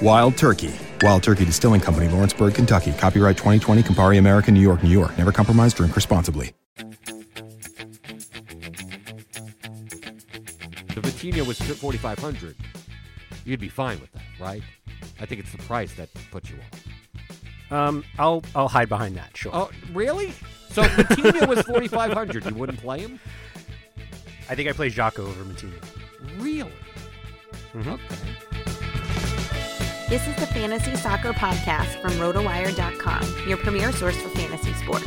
Wild Turkey. Wild Turkey Distilling Company, Lawrenceburg, Kentucky. Copyright 2020, Campari American, New York, New York. Never compromise, drink responsibly. The Vitinha was 4,500. You'd be fine with that, right? I think it's the price that puts you off. Um, I'll I'll hide behind that. Sure. Oh, really? So Vitinha was 4,500. You wouldn't play him? I think I play Jocko over Moutinho. Really? Mhm. Okay. This is the Fantasy Soccer Podcast from RotoWire.com, your premier source for fantasy sports.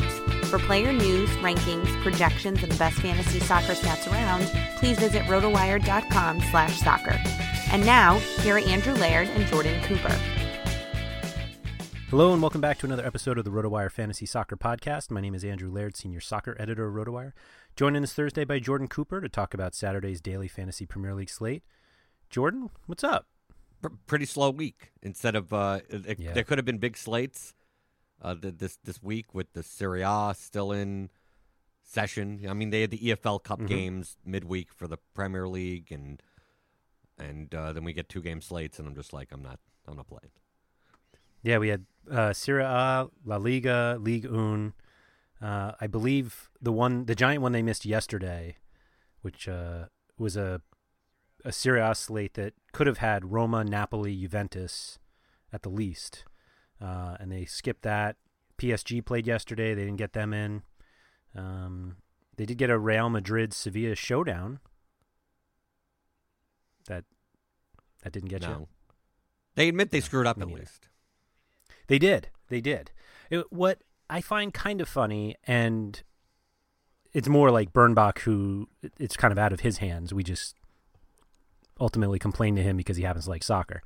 For player news, rankings, projections, and the best fantasy soccer stats around, please visit RotoWire.com slash soccer. And now, here are Andrew Laird and Jordan Cooper. Hello and welcome back to another episode of the RotoWire Fantasy Soccer Podcast. My name is Andrew Laird, senior soccer editor of RotoWire. Joined in this Thursday by Jordan Cooper to talk about Saturday's daily fantasy Premier League slate. Jordan, what's up? Pr- pretty slow week. Instead of uh, it, Yeah. there could have been big slates uh, th- this this week with the Serie A still in session. I mean, they had the EFL Cup Mhm. games midweek for the Premier League, and and uh, then we get two game slates, and I'm just like, I'm not, I'm not playing. Yeah, we had uh, Serie A, La Liga, Ligue 1. Uh, I believe the one, the giant one they missed yesterday, which uh, was a a Serie A slate that could have had Roma, Napoli, Juventus at the least, uh, and they skipped that. PSG played yesterday; they didn't get them in. Um, they did get a Real Madrid Sevilla showdown. That that didn't get you. they admit they screwed up at neither. least. They did. They did. It, what I find kind of funny, and it's more like Bernbach, who it's kind of out of his hands. We just ultimately complain to him because he happens to like soccer.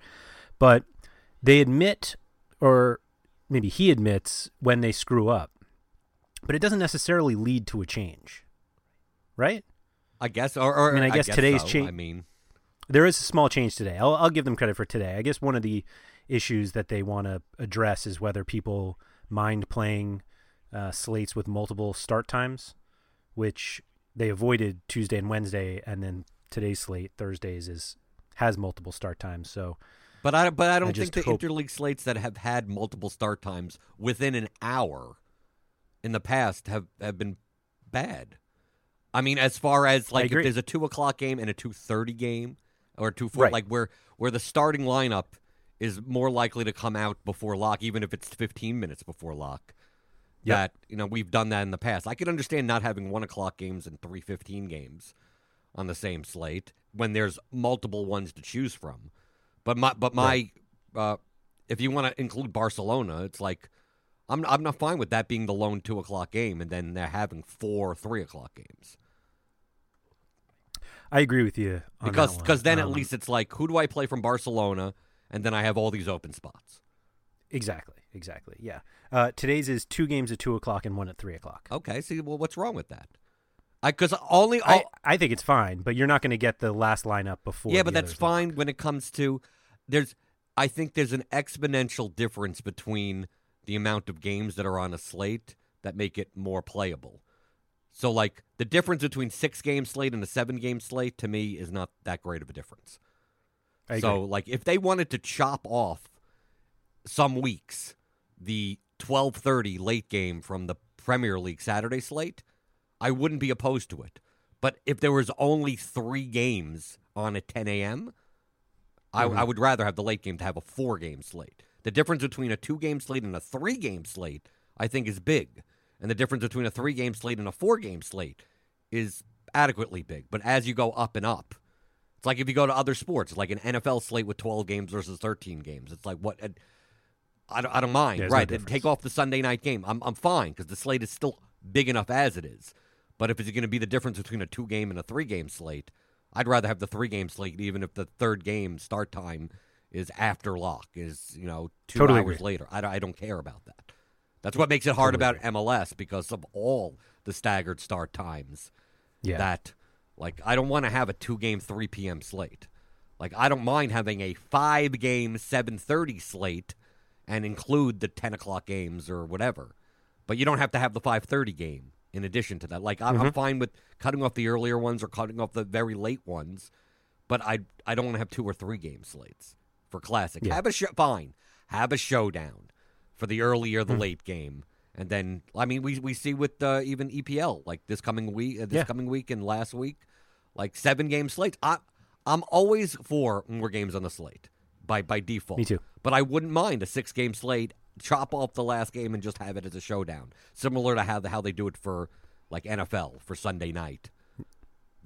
But they admit, or maybe he admits, when they screw up. But it doesn't necessarily lead to a change, right? I guess, or, or I mean, I guess today's so. change- I mean, There is a small change today. I'll, I'll give them credit for today. I guess one of the issues that they want to address is whether people mind playing uh, slates with multiple start times, which they avoided Tuesday and Wednesday, and then today's slate Thursdays is has multiple start times. So but I, but I don't just think the hope- interleague slates that have had multiple start times within an hour in the past have have been bad. I mean, as far as like if there's a two o'clock game and a two thirty game or two Right. like where where the starting lineup is more likely to come out before lock, even if it's 15 minutes before lock. Yep. That you know we've done that in the past. I could understand not having one o'clock games and three fifteen games on the same slate when there's multiple ones to choose from. But my but my uh, if you want to include Barcelona, it's like I'm I'm not fine with that being the lone two o'clock game, and then they're having four three o'clock games I agree with you on because because then at Um, least it's like who do I play from Barcelona, and then I have all these open spots. exactly, exactly, yeah. Uh, today's is two games at two o'clock and one at three o'clock. Okay, see, well, what's wrong with that? I because only I, all- I think it's fine, but you're not going to get the last lineup before. yeah, but that's fine when it comes to there's. I think there's an exponential difference between the amount of games that are on a slate that make it more playable. So, like the difference between six game slate and a seven game slate to me is not that great of a difference. I So, like, if they wanted to chop off some weeks the twelve thirty late game from the Premier League Saturday slate, I wouldn't be opposed to it. But if there was only three games on at ten a.m., I, mm-hmm. I would rather have the late game to have a four game slate. The difference between a two game slate and a three game slate, I think, is big. And the difference between a three game slate and a four game slate is adequately big. But as you go up and up, it's like if you go to other sports, like an NFL slate with 12 games versus 13 games. It's like what? Uh, I don't, I don't mind. No right. difference. take off the Sunday night game. I'm, I'm fine because the slate is still big enough as it is. But if it's going to be the difference between a two game and a three game slate, I'd rather have the three game slate, even if the third game start time is after lock, is, you know, two Totally hours agree. later. I, don't- I don't care about that. That's what makes it hard Totally about MLS because of all the staggered start times yeah. that like I don't want to have a two game three PM slate. Like I don't mind having a five game seven thirty slate and include the ten o'clock games or whatever. But you don't have to have the five thirty game in addition to that. Like I'm, I'm fine with cutting off the earlier ones or cutting off the very late ones, but I I don't want to have two or three game slates for classic. Yeah. Have a show fine. Have a showdown for the early or the late game. And then, I mean, we we see with uh, even EPL like this coming week, uh, this Yeah. coming week and last week, like seven game slates. I I'm always for more games on the slate by by default. Me too. But I wouldn't mind a six game slate. Chop off the last game and just have it as a showdown, similar to how the, how they do it for like NFL for Sunday night.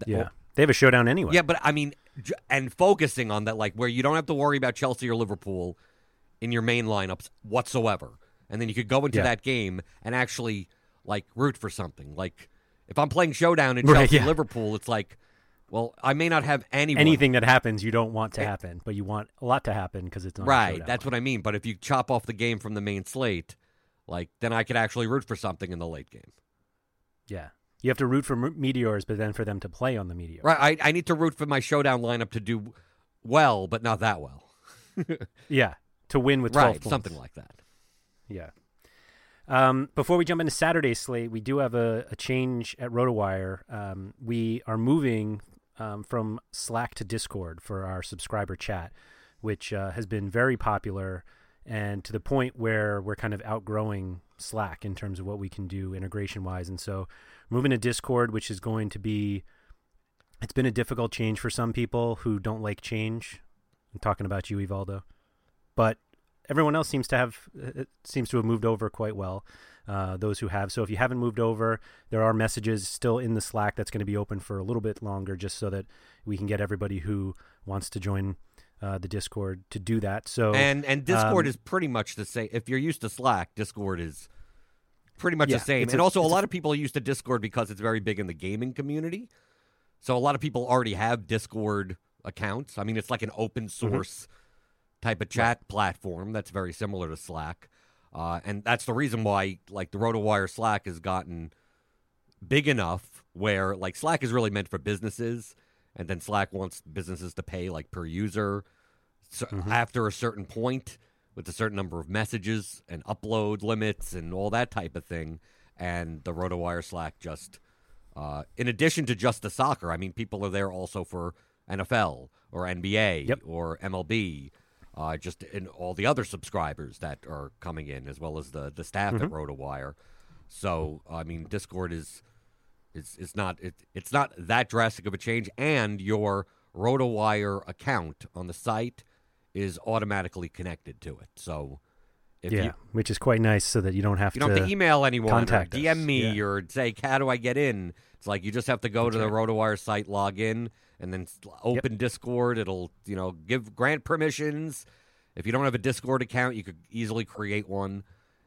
Yeah. Oh. They have a showdown anyway. yeah, but I mean, and focusing on that, like where you don't have to worry about Chelsea or Liverpool in your main lineups whatsoever, and then you could go into Yeah. that game and actually like root for something. Like if I'm playing Showdown in Right, Chelsea yeah. Liverpool, it's like, well, I may not have anyone. Anything that happens, you don't want to Eh. happen, but you want a lot to happen because it's not a right? showdown. That's what I mean. But if you chop off the game from the main slate, like then I could actually root for something in the late game. Yeah. You have to root for me- meteors, but then for them to play on the meteor. Right? I, I need to root for my Showdown lineup to do well, but not that well. Yeah. To win with 12 right? points. Something like that. Yeah. Um, before we jump into Saturday's slate, we do have a, a change at RotoWire. Um, we are moving um, from Slack to Discord for our subscriber chat, which uh, has been very popular and to the point where we're kind of outgrowing Slack in terms of what we can do integration wise. And so, moving to Discord, which is going to be, it's been a difficult change for some people who don't like change. I'm talking about you, Evaldo. But everyone else seems to have it seems to have moved over quite well. Uh, those who have. So if you haven't moved over, there are messages still in the Slack that's going to be open for a little bit longer, just so that we can get everybody who wants to join uh, the Discord to do that. So and and Discord um, is pretty much the same. If you're used to Slack, Discord is pretty much Yeah, the same. And a- also, a it's a- lot of people are used to Discord because it's very big in the gaming community. So a lot of people already have Discord accounts. I mean, it's like an open Mm-hmm. source type of chat platform that's very similar to Slack. Uh, and that's the reason why, like, the RotoWire Slack has gotten big enough where, like, Slack is really meant for businesses, and then Slack wants businesses to pay, like, per user. So after a certain point, with a certain number of messages and upload limits and all that type of thing, and the RotoWire Slack just, uh, in addition to just the soccer, I mean, people are there also for NFL or NBA Yep. or MLB, uh, just in all the other subscribers that are coming in, as well as the the staff at RotoWire. So, I mean, Discord is it's it's not it, it's not that drastic of a change, and your RotoWire account on the site is automatically connected to it. So if yeah, you which is quite nice, so that you don't have you to. don't have to email anyone contact or us. DM me Yeah. or say, "How do I get in?" It's like you just have to go to the RotoWire site, log in, and then open Discord. It'll you know give grant permissions. If you don't have a Discord account, you could easily create one,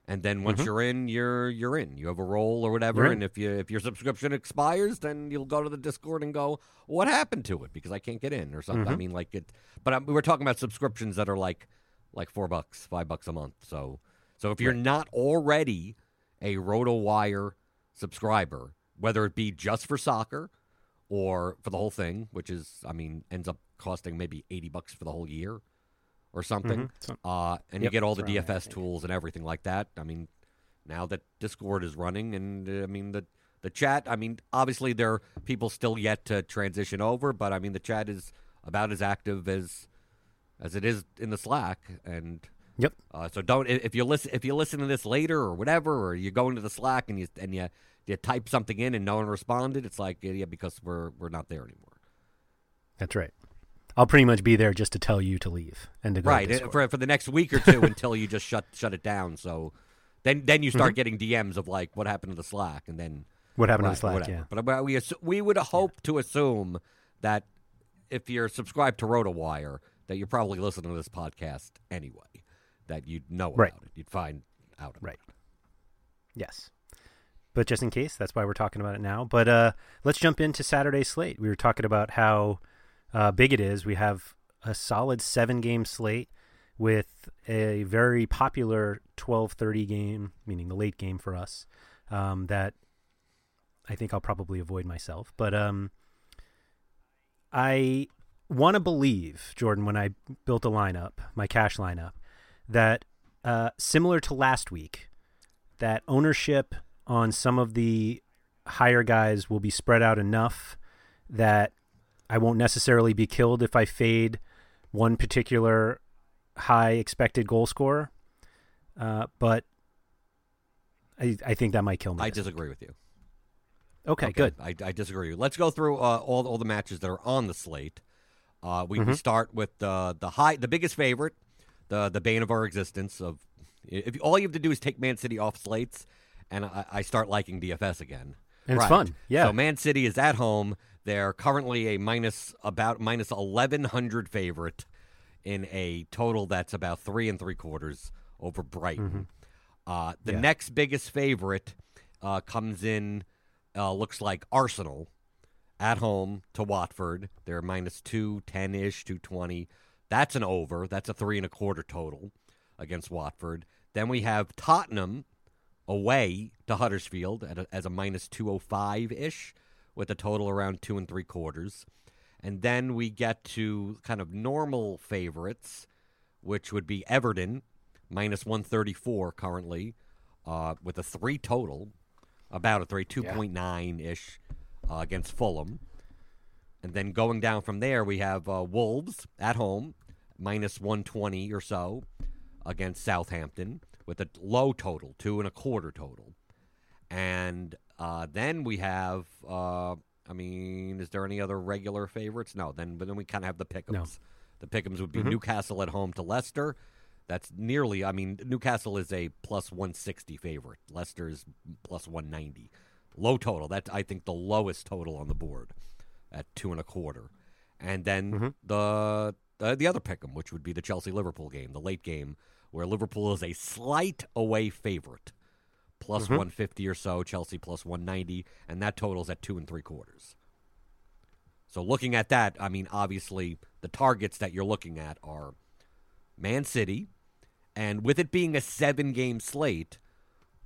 and then once you're in, you're you're in. You have a role or whatever, Mm-hmm. And if you if your subscription expires, then you'll go to the Discord and go, "What happened to it?" Because I can't get in or something. Mm-hmm. I mean, like it. But um, we're talking about subscriptions that are like like four bucks, five bucks a month. So so if you're not already a RotoWire subscriber, whether it be just for soccer or for the whole thing, which is, I mean, ends up costing maybe 80 bucks for the whole year or something. Mhm. Uh, and you get all the DFS tools and everything like that. I mean, now that Discord is running, and uh, I mean, the, the chat, I mean, obviously there are people still yet to transition over, but I mean, the chat is about as active as as it is in the Slack. And Yep. uh, so don't if you listen if you listen to this later or whatever, or you go into the Slack and you and you you type something in and no one responded. It's like yeah, because we're we're not there anymore. That's right. I'll pretty much be there just to tell you to leave and to go. to right Discord. for for the next week or two until you just shut shut it down. So then then you Mm-hmm. start getting DMs of like what happened to the Slack, and then what happened right, to Slack? whatever. Yeah. But we assu- we would hope to assume that if you're subscribed to RotoWire, that you're probably listening to this podcast anyway. That you'd know about Right. it. You'd find out about Right. it. Yes. But just in case, that's why we're talking about it now. But uh, let's jump into Saturday slate. We were talking about how uh, big it is. We have a solid seven game slate with a very popular 12:30 game, meaning the late game for us. Um, that I think I'll probably avoid myself. But um, I want to believe, Jordan, when I built a lineup, my cash lineup, that uh, similar to last week, that ownership on some of the higher guys will be spread out enough that I won't necessarily be killed if I fade one particular high expected goal scorer. Uh, but I, I think that might kill me. I disagree with you. Okay, good. I, I disagree. Let's go through uh, all all the matches that are on the slate. Uh, we, we start with the the high, the biggest favorite, the the bane of our existence. Of if all you have to do is take Man City off slates, and I, I start liking DFS again. And it's fun, yeah. So Man City is at home. They're currently a minus about minus eleven hundred favorite in a total that's about three and three quarters over Brighton. Uh, the Yeah. next biggest favorite uh, comes in, uh, looks like Arsenal at home to Watford. They're minus 210 ish, 220. That's an over. That's a three and a quarter total against Watford. Then we have Tottenham away to Huddersfield at a, as a minus 205 ish, with a total around two and three quarters. And then we get to kind of normal favorites, which would be Everton, minus 134 currently, uh, with a three total, about a three, 2.9 ish uh, against Fulham. And then going down from there, we have uh, Wolves at home, minus 120 or so against Southampton, with a low total, two and a quarter total. And uh, then we have, uh, I mean, is there any other regular favorites? No. Then, but then we kind of have the pickums. No. The pickums would be Newcastle at home to Leicester. That's nearly. I mean, Newcastle is a plus 160 favorite. Leicester is plus 190. Low total. That's I think the lowest total on the board at two and a quarter. And then mm-hmm. the, the the other pick'em, which would be the Chelsea Liverpool game, the late game, where Liverpool is a slight away favorite, plus mm-hmm. 150 or so. Chelsea plus 190, and that totals at two and three quarters. So looking at that, I mean, obviously the targets that you're looking at are Man City, and with it being a seven game slate,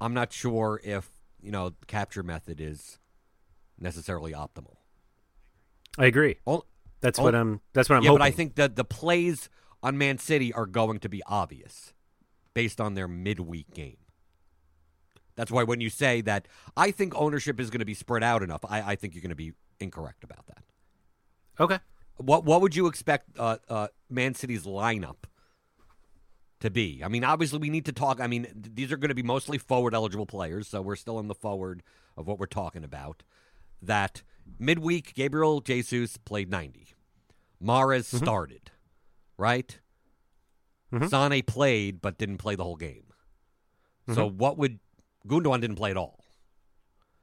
I'm not sure if you know the capture method is necessarily optimal. I agree. Oh, That's Oh, what I'm. That's what I'm yeah, hoping. but I think that the plays on Man City are going to be obvious based on their midweek game. That's why when you say that, I think ownership is going to be spread out enough. I, I think you're going to be incorrect about that. Okay. What what would you expect uh, uh, Man City's lineup to be? I mean, obviously we need to talk. I mean, th- these are going to be mostly forward eligible players, so we're still in the forward of what we're talking about. That midweek, Gabriel Jesus played ninety. Mahrez started, right? Mhm. Sane played but didn't play the whole game. So what would Gundogan didn't play at all?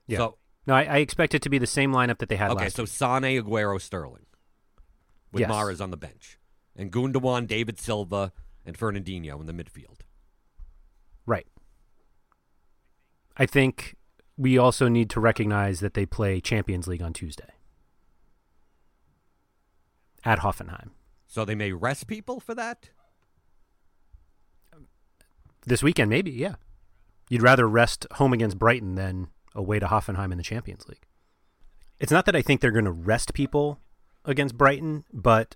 Yeah. So No, I, I expect it to be the same lineup that they had okay, last so. Sane, Aguero, Sterling, with Yes. Mahrez on the bench, and Gundogan, David Silva, and Fernandinho in the midfield. Right. I think we also need to recognize that they play Champions League on Tuesday at Hoffenheim. So they may rest people for that. This weekend, maybe, yeah. You'd rather rest home against Brighton than away to Hoffenheim in the Champions League. It's not that I think they're going to rest people against Brighton, but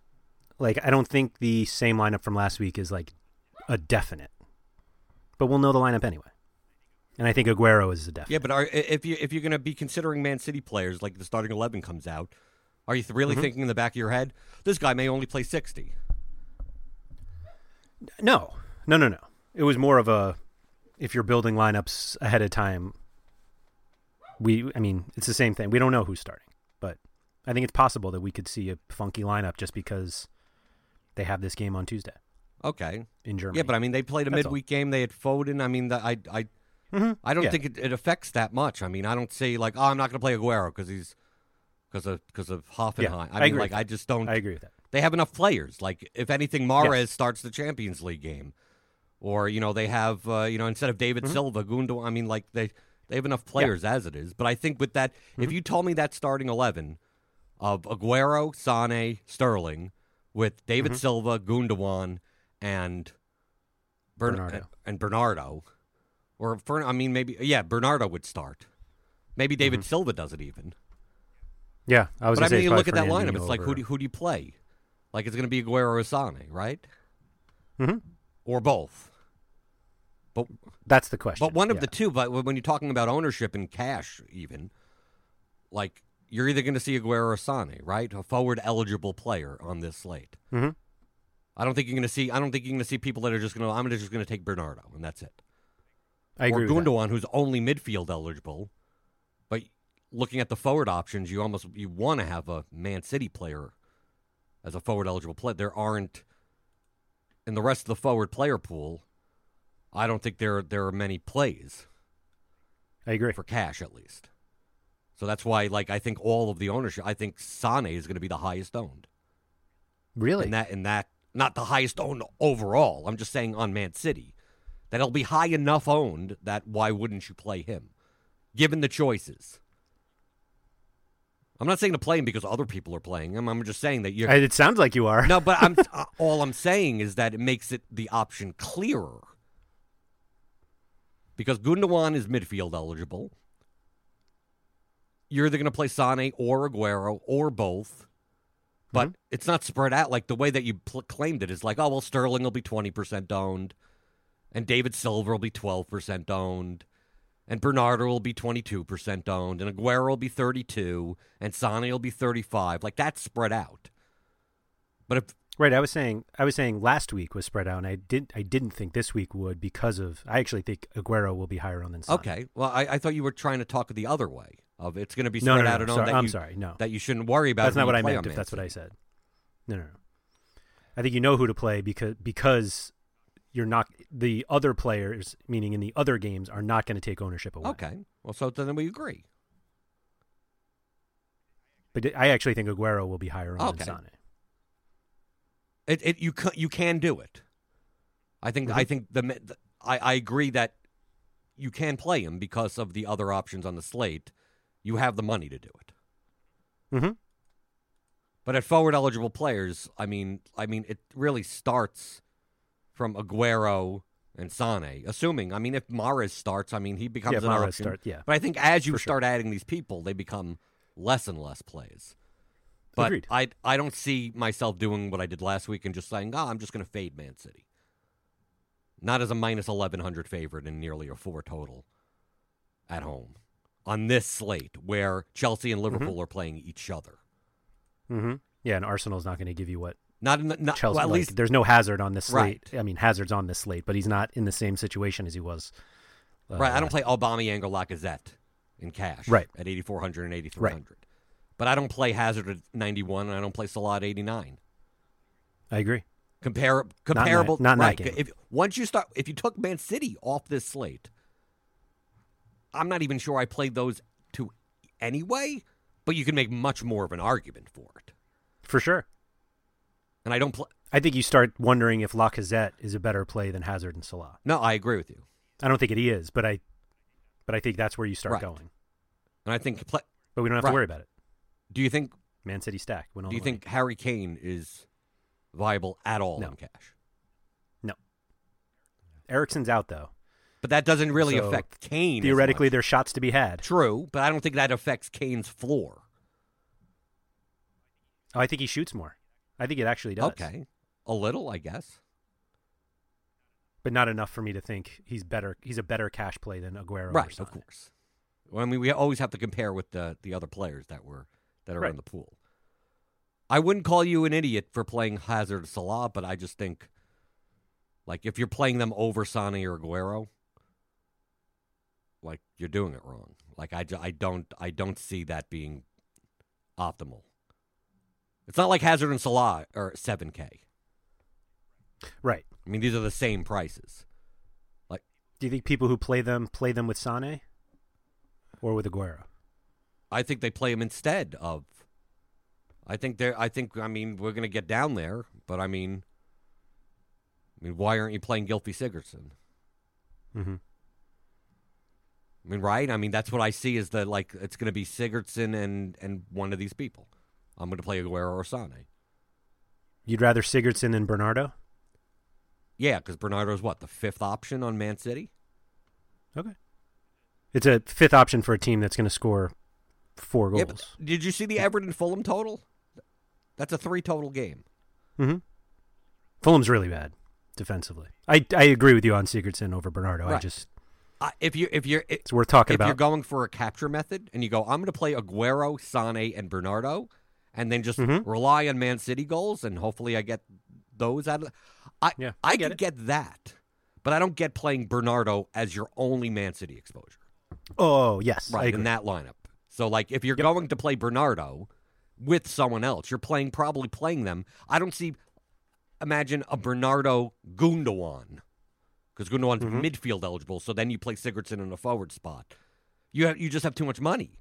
like I don't think the same lineup from last week is like a definite. But we'll know the lineup anyway. And I think Aguero is a definite. Yeah, but are, if you if you're going to be considering Man City players, like the starting eleven comes out, are you th- really Mm-hmm. thinking in the back of your head, this guy may only play sixty? No, no, no, no. It was more of a if you're building lineups ahead of time. We, I mean, it's the same thing. We don't know who's starting, but I think it's possible that we could see a funky lineup just because they have this game on Tuesday Okay, in Germany. yeah, but I mean they played a That's all. midweek game. They had Foden. I mean, the, I I Mhm. I don't Yeah. think it, it affects that much. I mean, I don't say like, oh, I'm not going to play Aguero because he's because of because of Hoffenheim. Yeah, I I mean, like I just don't. I agree with that. They have enough players. Like if anything, Mahrez Yes. starts the Champions League game, or you know they have uh, you know instead of David Mm-hmm. Silva, Gundo. I mean, like they they have enough players as it is. But I think with that, Mm-hmm. if you told me that starting eleven of Aguero, Sane, Sterling, with David Mm-hmm. Silva, Gundogan, and Bern- Bernardo. and Bernardo, or Fern- I mean maybe yeah Bernardo would start. Maybe David Mm-hmm. Silva does it even. Yeah, I was. But I mean, you look at that lineup. It's like who do, who do you play? Like it's going to be Aguero or Sane, right? Mhm. Or both. But That's the question. but one of yeah. the two. But when you're talking about ownership and cash, even like you're either going to see Aguero or Sane, right? A forward eligible player on this slate. Mhm. I don't think you're going to see. I don't think you're going to see people that are just going to. I'm just going to take Bernardo and that's it. I agree or. Gundogan, who's only midfield eligible. But looking at the forward options, you almost you want to have a Man City player as a forward eligible player. There aren't in the rest of the forward player pool. I don't think there there are many plays I agree. for cash at least. So that's why, like, I think all of the ownership. I think Sane is going to be the highest owned. Really? In that, in that, not the highest owned overall. I'm just saying on Man City that it'll be high enough owned that why wouldn't you play him, given the choices? I'm not saying to play him because other people are playing him. I'm just saying that you're it sounds like you are. no, but I'm uh, all I'm saying is that it makes it the option clearer because Gundogan is midfield eligible. You're either going to play Sane or Aguero or both, but mm-hmm. it's not spread out like the way that you pl- claimed it is like, oh well, Sterling will be twenty percent owned, and David Silva will be twelve percent owned. And Bernardo will be 22% owned, and Aguero will be 32, and Sane will be 35. Like that's spread out. But if Right, I was saying I was saying last week was spread out, and I didn't I didn't think this week would because of I actually think Aguero will be higher on than Son. okay, well, I, I thought you were trying to talk the other way of it's going to be spread no, no, out and no, owned sorry, that I'm you, sorry, no. that you shouldn't worry about. That's not what I meant. If that's what I said. No, no, no. I think you know who to play because because you're not the other players, meaning in the other games, are not going to take ownership away. Okay, well, so then we agree. But I actually think Aguero will be higher on Okay. than Sane. It, it you can, you can do it. I think Mm-hmm. I think the, the I, I agree that you can play him because of the other options on the slate. You have the money to do it. Mm-hmm. But at forward eligible players, I mean, I mean, it really starts from Aguero and Sane. Assuming, I mean, if Mahrez starts, I mean, he becomes Yeah, an Mahrez option. start- yeah. But I think as you For sure. start adding these people, they become less and less plays. But Agreed. I I don't see myself doing what I did last week and just saying, "Oh, I'm just going to fade Man City." Not as a minus 1100 favorite in nearly a four total at home on this slate where Chelsea and Liverpool are playing each other. Mm-hmm. Yeah, and Arsenal's not going to give you what Not, in the, not Chelsea. well, at like, least there's no Hazard on this slate. Right. I mean, Hazard's on this slate, but he's not in the same situation as he was. uh, right. I don't play Aubameyang or Lacazette in cash. Right. At 8400 and 8300. But I don't play Hazard at 91 and I don't play Salah at 89. I agree. Compare comparable. not that right. game. If once you start, if you took Man City off this slate, I'm not even sure I played those two anyway. But you can make much more of an argument for it. For sure. And I don't play. I think you start wondering if Lacazette is a better play than Hazard and Salah. No, I agree with you. I don't think it is, but I, but I think that's where you start Right. going. And I think. Play, But we don't have Right. to worry about it. do you think? Man City stack. Do you think Harry Kane is viable at all No. in cash? No. Eriksen's out though. But that doesn't really So, affect Kane. Theoretically, there's shots to be had. true, but I don't think that affects Kane's floor. Oh, I think he shoots more. I think it actually does. Okay, a little, I guess. but not enough for me to think he's better. He's a better cash play than Aguero. right, of course. Well, I mean, we always have to compare with the the other players that were that are Right. in the pool. I wouldn't call you an idiot for playing Hazard Salah, but I just think, like, if you're playing them over Sane or Aguero, like you're doing it wrong. Like I, I don't I don't see that being optimal. It's not like Hazard and Salah are seven K. Right. I mean, these are the same prices. Like, do you think people who play them play them with Sane or with Aguero? I think they play him instead of. I think they're. I think. I mean, we're going to get down there, but I mean, I mean, why aren't you playing Gylfi Sigurdsson? Mm-hmm. I mean, right? I mean, that's what I see is that like it's going to be Sigurdsson and and one of these people. I'm going to play Aguero or Sane. You'd rather Sigurdsson than Bernardo? Yeah, because Bernardo's what the fifth option on Man City. Okay. It's a fifth option for a team that's going to score four goals. but did you see the Everton Fulham total? That's a three total game. mm-hmm. Fulham's really bad defensively. I I agree with you on Sigurdsson over Bernardo. I just Uh, if you if you're it's worth talking if about. you're going for a capture method and you go, I'm going to play Aguero, Sane, and Bernardo, and then just Mhm. rely on Man City goals, and hopefully I get those out of. I Yeah, I, I get can it. get that, but I don't get playing Bernardo as your only Man City exposure, oh yes, right? In that lineup. So like, if you're going to play Bernardo with someone else, you're playing probably playing them. I don't see. Imagine a Bernardo Gundogan, because Gundogan's Mhm. midfield eligible. So then you play Sigurdsson in a forward spot. You have, you just have too much money.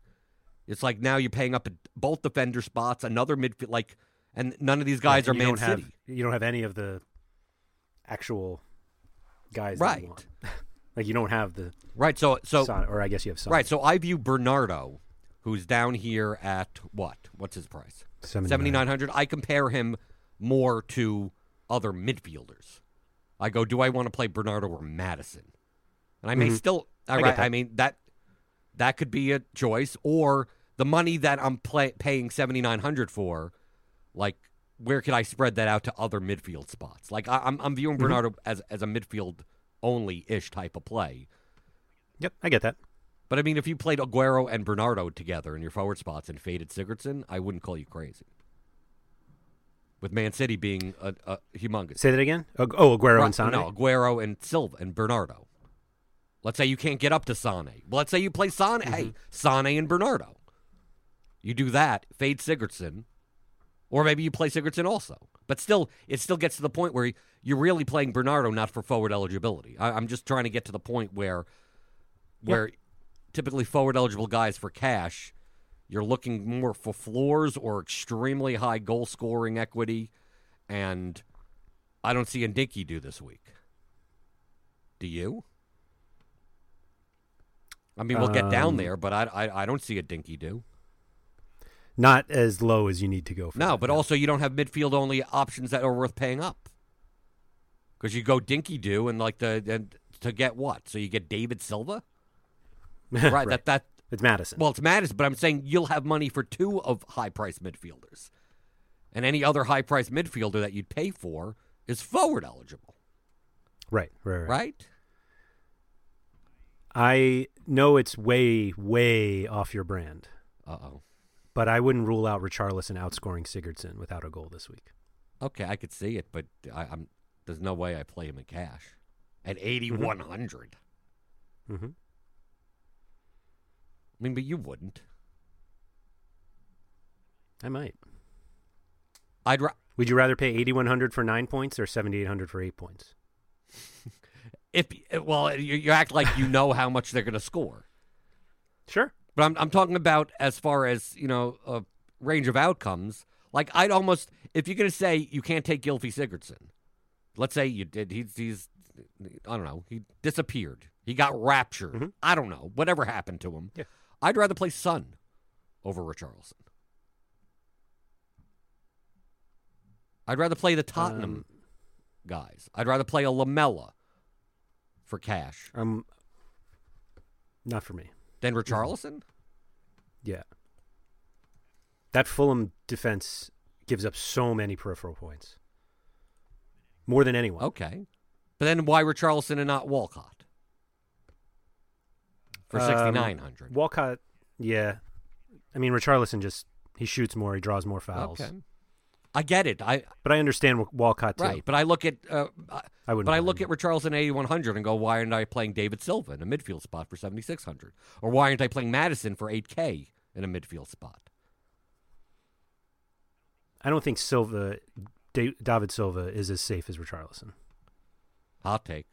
It's like now you're paying up at both defender spots, another midfield, like, and none of these guys Yeah, are Man City. Have, you don't have any of the actual guys, Right. you want. like you don't have the Right. So so Son- or I guess you have Son. right. So I view Bernardo, who's down here at what? What's his price? Seventy nine hundred. I compare him more to other midfielders. I go, do I want to play Bernardo or Maddison? And I may Mhm. still. I that. I mean that that could be a choice, or the money that I'm play, paying seventy nine hundred for, like. Where could I spread that out to other midfield spots? Like I, I'm, I'm viewing Mhm. Bernardo as as a midfield only ish type of play. Yep, I get that. But I mean, if you played Aguero and Bernardo together in your forward spots and faded Sigurdsson, I wouldn't call you crazy. With Man City being a, a humongous. Say that again. Oh, Aguero Right, and Sane. No, Aguero and Silva and Bernardo. Let's say you can't get up to Sane. Well, let's say you play Sane. Mm-hmm. Hey, Sane and Bernardo. You do that, fade Sigurdsson, or maybe you play Sigurdsson also. But still, it still gets to the point where you're really playing Bernardo not for forward eligibility. I, I'm just trying to get to the point where, where typically forward eligible guys for cash, you're looking more for floors or extremely high goal scoring equity, and I don't see Ndiki do this week. Do you? I mean, we'll get down Um, there, but I, I I don't see a Dinky do. Not as low as you need to go for. No, that, but also you don't have midfield only options that are worth paying up. Because you go Dinky do and like the and to get what? So you get David Silva, right? That that it's Maddison. well, it's Maddison, but I'm saying you'll have money for two of high priced midfielders, and any other high priced midfielder that you'd pay for is forward eligible, right, right, right, right? I know it's way, way off your brand, Uh oh. but I wouldn't rule out Richarlison outscoring Sigurdsson without a goal this week. Okay, I could see it, but I, I'm there's no way I play him in cash at eighty one hundred. Mm-hmm. I mean, but you wouldn't. I might. I'd ra- Would you rather pay 8100 for 9 points or 7800 for 8 points? If well, you, you act like you know how much they're going to score. Sure. But I'm I'm talking about as far as you know a range of outcomes. Like I'd almost if you're going to say you can't take Gylfi Sigurdsson, let's say you did. He's he's I don't know. He disappeared. He got raptured. Mhm. I don't know. Whatever happened to him. Yeah. I'd rather play Son over Richarlison. I'd rather play the Tottenham Um, guys. I'd rather play a Lamela for cash Um not for me. than Richarlison. Yeah. That Fulham defense gives up so many peripheral points. More than anyone. Okay. But then why Richarlison and not Walcott? For Um, 6,900. Walcott, yeah. I mean, Richarlison just he shoots more, he draws more fouls. okay. I get it. I But I understand Walcott too. right, but I look at uh, I- wouldn't. but I look him. at Richarlison 8100 and go, why aren't I playing David Silva in a midfield spot for 7600? Or why aren't I playing Maddison for 8k in a midfield spot? I don't think Silva, Da- David Silva, is as safe as Richarlison. Hot take.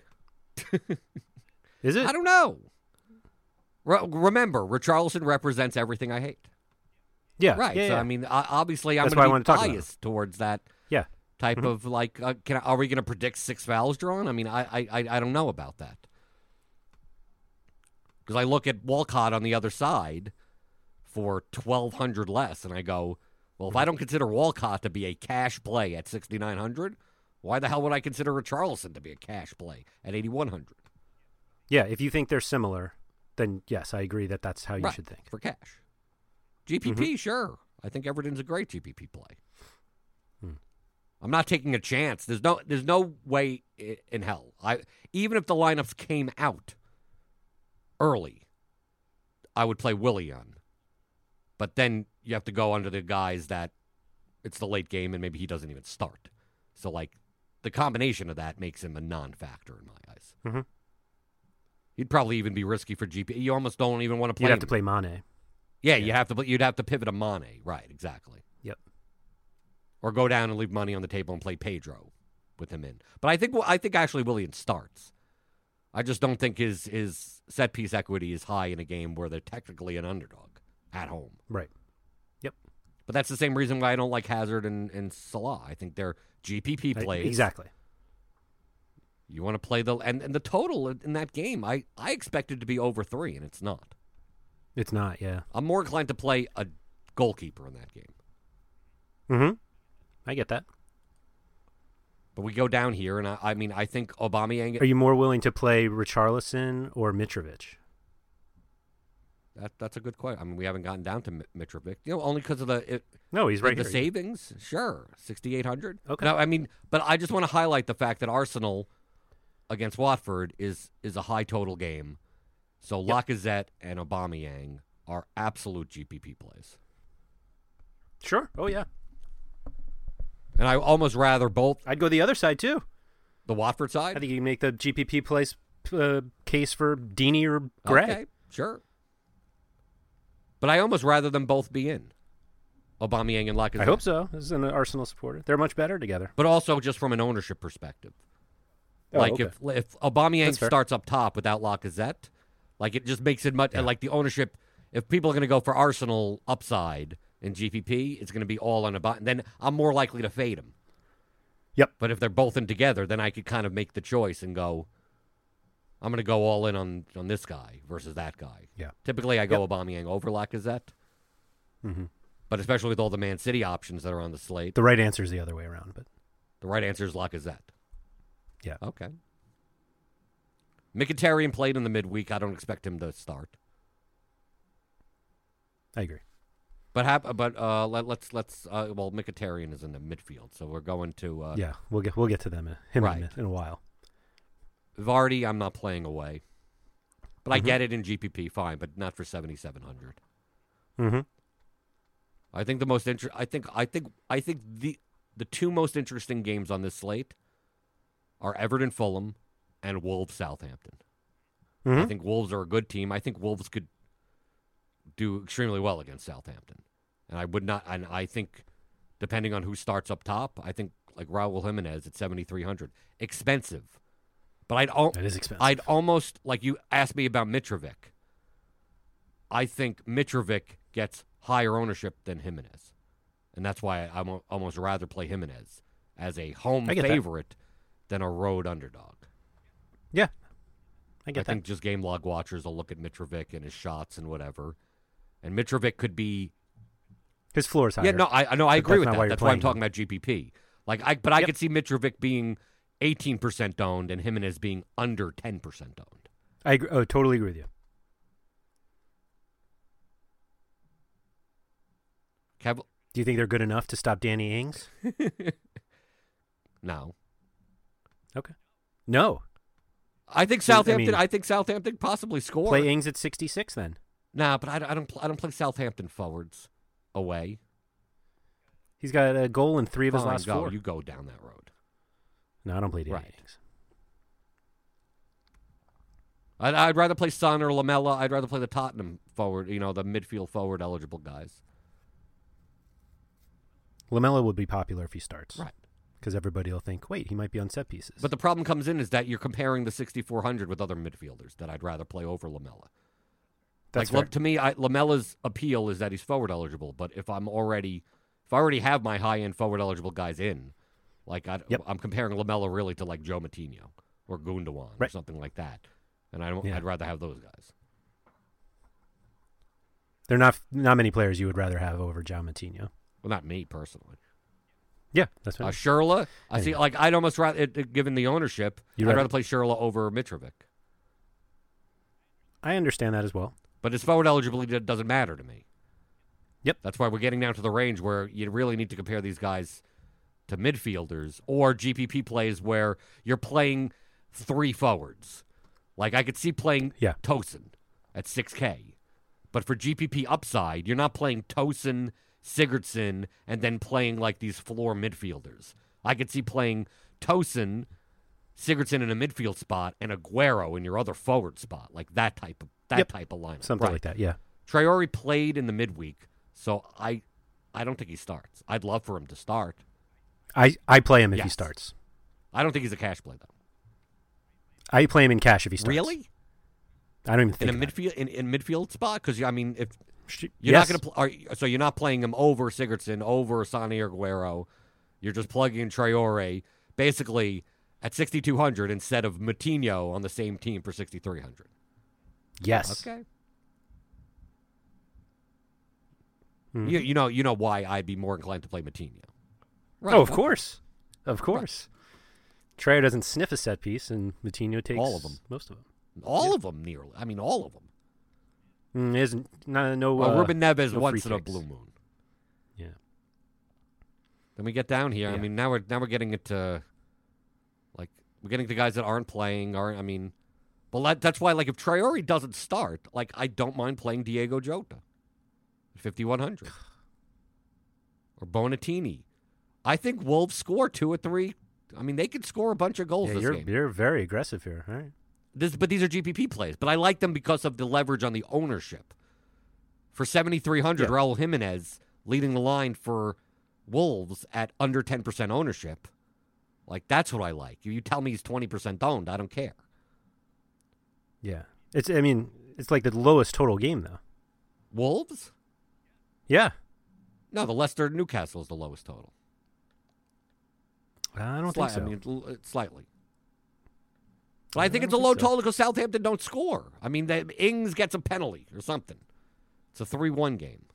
Is it? I don't know. Re- remember, Richarlison represents everything I hate. yeah. right. Yeah, so yeah. I mean, obviously, I'm going to be wanted to talk about biased towards that yeah. type Mhm. of like. Uh, can I, are we going to predict six fouls drawn? I mean, I I I, don't know about that because I look at Walcott on the other side for twelve hundred less, and I go, well, if I don't consider Walcott to be a cash play at sixty nine hundred, why the hell would I consider Richarlison to be a cash play at eighty one hundred? Yeah. If you think they're similar, then yes, I agree that that's how you right, should think. for cash. GPP, sure. I think Everton's a great GPP play. Hmm. I'm not taking a chance. There's no there's no way in hell. I even if the lineups came out early, I would play Willian. But then you have to go under the guise that it's the late game and maybe he doesn't even start. So like the combination of that makes him a non-factor in my eyes. Mhm. He'd probably even be risky for GP. You almost don't even want to play. You'd have to play Mane. Yeah, you have to. You'd have to pivot a Mane, right? Exactly. Yep. Or go down and leave money on the table and play Pedro with him in. But I think I think actually Williams starts. I just don't think his his set piece equity is high in a game where they're technically an underdog at home. Right. Yep. But that's the same reason why I don't like Hazard and, and Salah. I think they're GPP plays. Exactly. You want to play the and, and the total in that game. I I expected to be over three, and it's not. It's not. Yeah. I'm more inclined to play a goalkeeper in that game. Mm-hmm. I get that. But we go down here, and I, I mean, I think Aubameyang. Are you more willing to play Richarlison or Mitrovic? That that's a good question. I mean, we haven't gotten down to Mitrovic, you know, only because of the it, No, he's the, right the here. savings. Sure, sixty eight hundred. Okay. No, I mean, but I just want to highlight the fact that Arsenal against Watford is is a high total game. So Lacazette and Aubameyang are absolute GPP plays, Sure. Oh yeah. and I almost rather both I'd go the other side too. the Watford side. I think you can make the GPP place uh, case for Deeney or Gray. Okay, sure. But I almost rather them both be in Aubameyang and Lacazette. I hope so. As an Arsenal supporter, they're much better together. but also just from an ownership perspective. Oh, like okay. if if Aubameyang starts up top without Lacazette, like it just makes it much Yeah. like the ownership. If people are going to go for Arsenal upside in GPP, it's going to be all on Aubameyang. Then I'm more likely to fade him. Yep. But if they're both in together, then I could kind of make the choice and go. I'm going to go all in on on this guy versus that guy. Yeah. Typically, I go Aubameyang over Lacazette, Mhm. but especially with all the Man City options that are on the slate, The right answer is the other way around, but the right answer is Lacazette. Yeah. Okay. Mkhitaryan played in the midweek. I don't expect him to start. I agree. But hap- but uh, let, let's let's uh, well Mkhitaryan is in the midfield, so we're going to uh, yeah, we'll get we'll get to them in, him in, Right. a- in a while. Vardy. I'm not playing away, but I Mhm. get it in GPP, fine, but not for 7,700. Mm-hmm. I think the most inter- I think I think I think the the two most interesting games on this slate are Everton Fulham and Wolves Southampton. I Mhm. think Wolves are a good team. I think Wolves could do extremely well against Southampton, and I would not. And I think depending on who starts up top. I think like Raul Jimenez at 7,300. Expensive. But I'd, al- That is expensive. I'd almost, like you asked me about Mitrovic. I think Mitrovic gets higher ownership than Jimenez. And that's why I would almost rather play Jimenez as a home I favorite than a road underdog. yeah, I I get that. I think just game log watchers will look at Mitrovic and his shots and whatever. And Mitrovic could be His floor is higher. Yeah, no, I know I agree with that. why That's why I'm talking about GPP. Like I but I Yep. could see Mitrovic being 18% owned and Jimenez being under 10% owned. I agree, oh, totally agree with you. Do you think they're good enough to stop Danny Ings? no. No. I think Southampton. I, mean- think Southampton possibly score. Play Ings at 66 then. Nah, but I, don't- I don't. I don't play Southampton forwards away. He's got a goal in three of his Fine, last go. four. You go down that road. No, I don't play Danny Right. Ings. I'd, I'd rather play Son or Lamela. I'd rather play the Tottenham forward. You know, the midfield forward eligible guys. Lamela would be popular if he starts. Right. Because everybody will think, wait, he might be on set pieces. But the problem comes in is that you're comparing the 6400 with other midfielders that I'd rather play over Lamela. That's like fair. to me, I, Lamela's appeal is that he's forward eligible. But if I'm already, if I already have my high end forward eligible guys in, like I, Yep. I'm comparing Lamela really to like Joe Moutinho or Gundogan or something like that, and I don't, Yeah. I'd rather have those guys. They're not not many players you would rather have over John Moutinho. Well, not me personally. Yeah, that's Uh, what Schürrle, I see. Like I'd almost rather, it, it- given the ownership, You'd I'd rather- rather play Schürrle over Mitrovic. I understand that as well. But his forward eligibility doesn't matter to me. Yep. That's why we're getting down to the range where you really need to compare these guys to midfielders or GPP plays where you're playing three forwards. Like I could see playing Yeah. Tosun at 6K. But for GPP upside, you're not playing Tosun, Sigurdsson, and then playing like these floor midfielders. I could see playing Tosun, Sigurdsson in a midfield spot, and Aguero in your other forward spot, like that type of that Yep. type of lineup. Something Right. like that. Yeah. Traore played in the midweek, so I I don't think he starts. I'd love for him to start. I, I play him if he starts. I don't think he's a cash play though. I play him in cash if he starts. Really? I don't even In a midfield in, in midfield spot because I mean if you're yes. not going to pl- so you're not playing him over Sigurdsson, over Sane or Aguero. You're just plugging in Traore basically at 6200 instead of Moutinho on the same team for 6300. Yes. Okay. Mhm. You, you know you know why I'd be more inclined to play Moutinho. Oh, of course. Of course. Traore doesn't sniff a set piece, and Moutinho takes All of 'em. Most of them. All of them nearly. I mean all of them. Mm, isn't no no. Well, uh, Ruben Neves no once in a blue moon. Yeah. Then we get down here. I mean, now we're now we're getting into like we're getting the guys that aren't playing. Aren't I mean, that, that's why like if Traore doesn't start, like I don't mind playing Diego Jota, fifty one hundred, or Bonatini. I think Wolves score two or three. I mean, they could score a bunch of goals Yeah, this you're game. you're very aggressive here. Right. This, but these are GPP plays. But I like them because of the leverage on the ownership. For 7,300, Yeah. Raul Jimenez leading the line for Wolves at under 10% ownership. Like, that's what I like. If you tell me he's 20% owned, I don't care. Yeah. It's. I mean, it's like the lowest total game though. Wolves? Yeah. No, the Leicester Newcastle is the lowest total. I don't think so. I mean, slightly. But I I think it's a low so. total because Southampton don't score. I mean, they, Ings gets a penalty or something. It's a 3 1 game.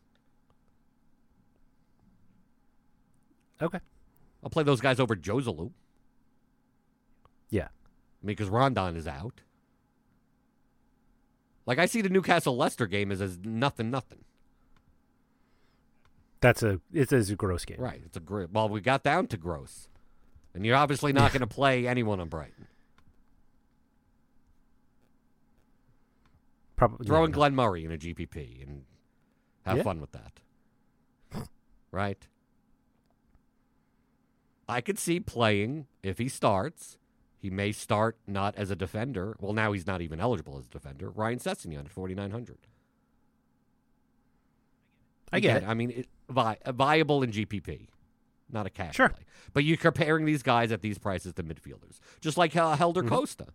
okay. I'll play those guys over Joselu. Yeah. I mean, because Rondon is out. Like I see the Newcastle Leicester game as as nothing, nothing. That's a. It is a gross game. Right? It's a great. Well, we got down to gross, and you're obviously not going to play anyone on Brighton. Probably. Throw in. Glenn Murray in a GPP and have Yeah. fun with that. right? I could see playing if he starts. He may start not as a defender. Well, now he's not even eligible as a defender. Ryan Sessegnon at 4,900. I get Again, I mean, it, vi- viable in GPP. not a cash Sure. play. But you're comparing these guys at these prices to midfielders, just like Helder Mm-hmm. Costa.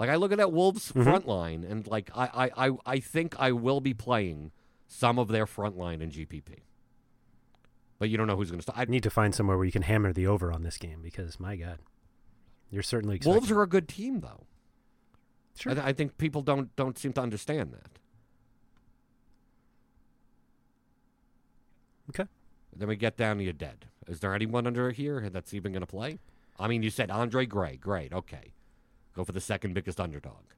Like I look at that Wolves mm-hmm. front line, and like I, I, I, I think I will be playing some of their front line in GPP. But you don't know who's going to start. I need to find somewhere where you can hammer the over on this game because my God, you're certainly expecting. Wolves are a good team, though. sure. I, th- I think people don't don't seem to understand that. okay. Then we get down to your dead. Is there anyone under here that's even going to play? I mean, you said Andre Gray. Great. Okay. Go for the second biggest underdog.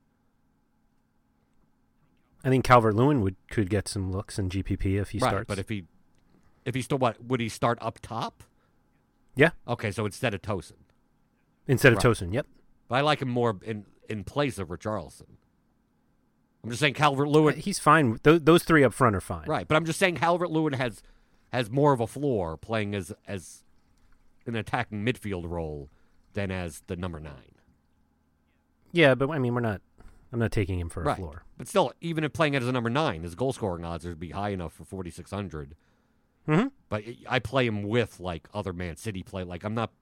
I think Calvert Lewin would could get some looks in GPP if he right. starts. But if he, if he still what would he start up top? yeah, Okay, so instead of Tosun, instead of Right. Tosun. Yep. but I like him more in in place of Richarlison. I'm just saying Calvert Lewin. He's fine. Those, those three up front are fine. Right, but I'm just saying Calvert Lewin has has more of a floor playing as as an attacking midfield role than as the number nine. Yeah, but I mean, we're not. I'm not taking him for a right. floor. But still, even if playing it as a number nine, his goal scoring odds would be high enough for 4,600. Mm-hmm. But I play him with like other Man City play. Like I'm not.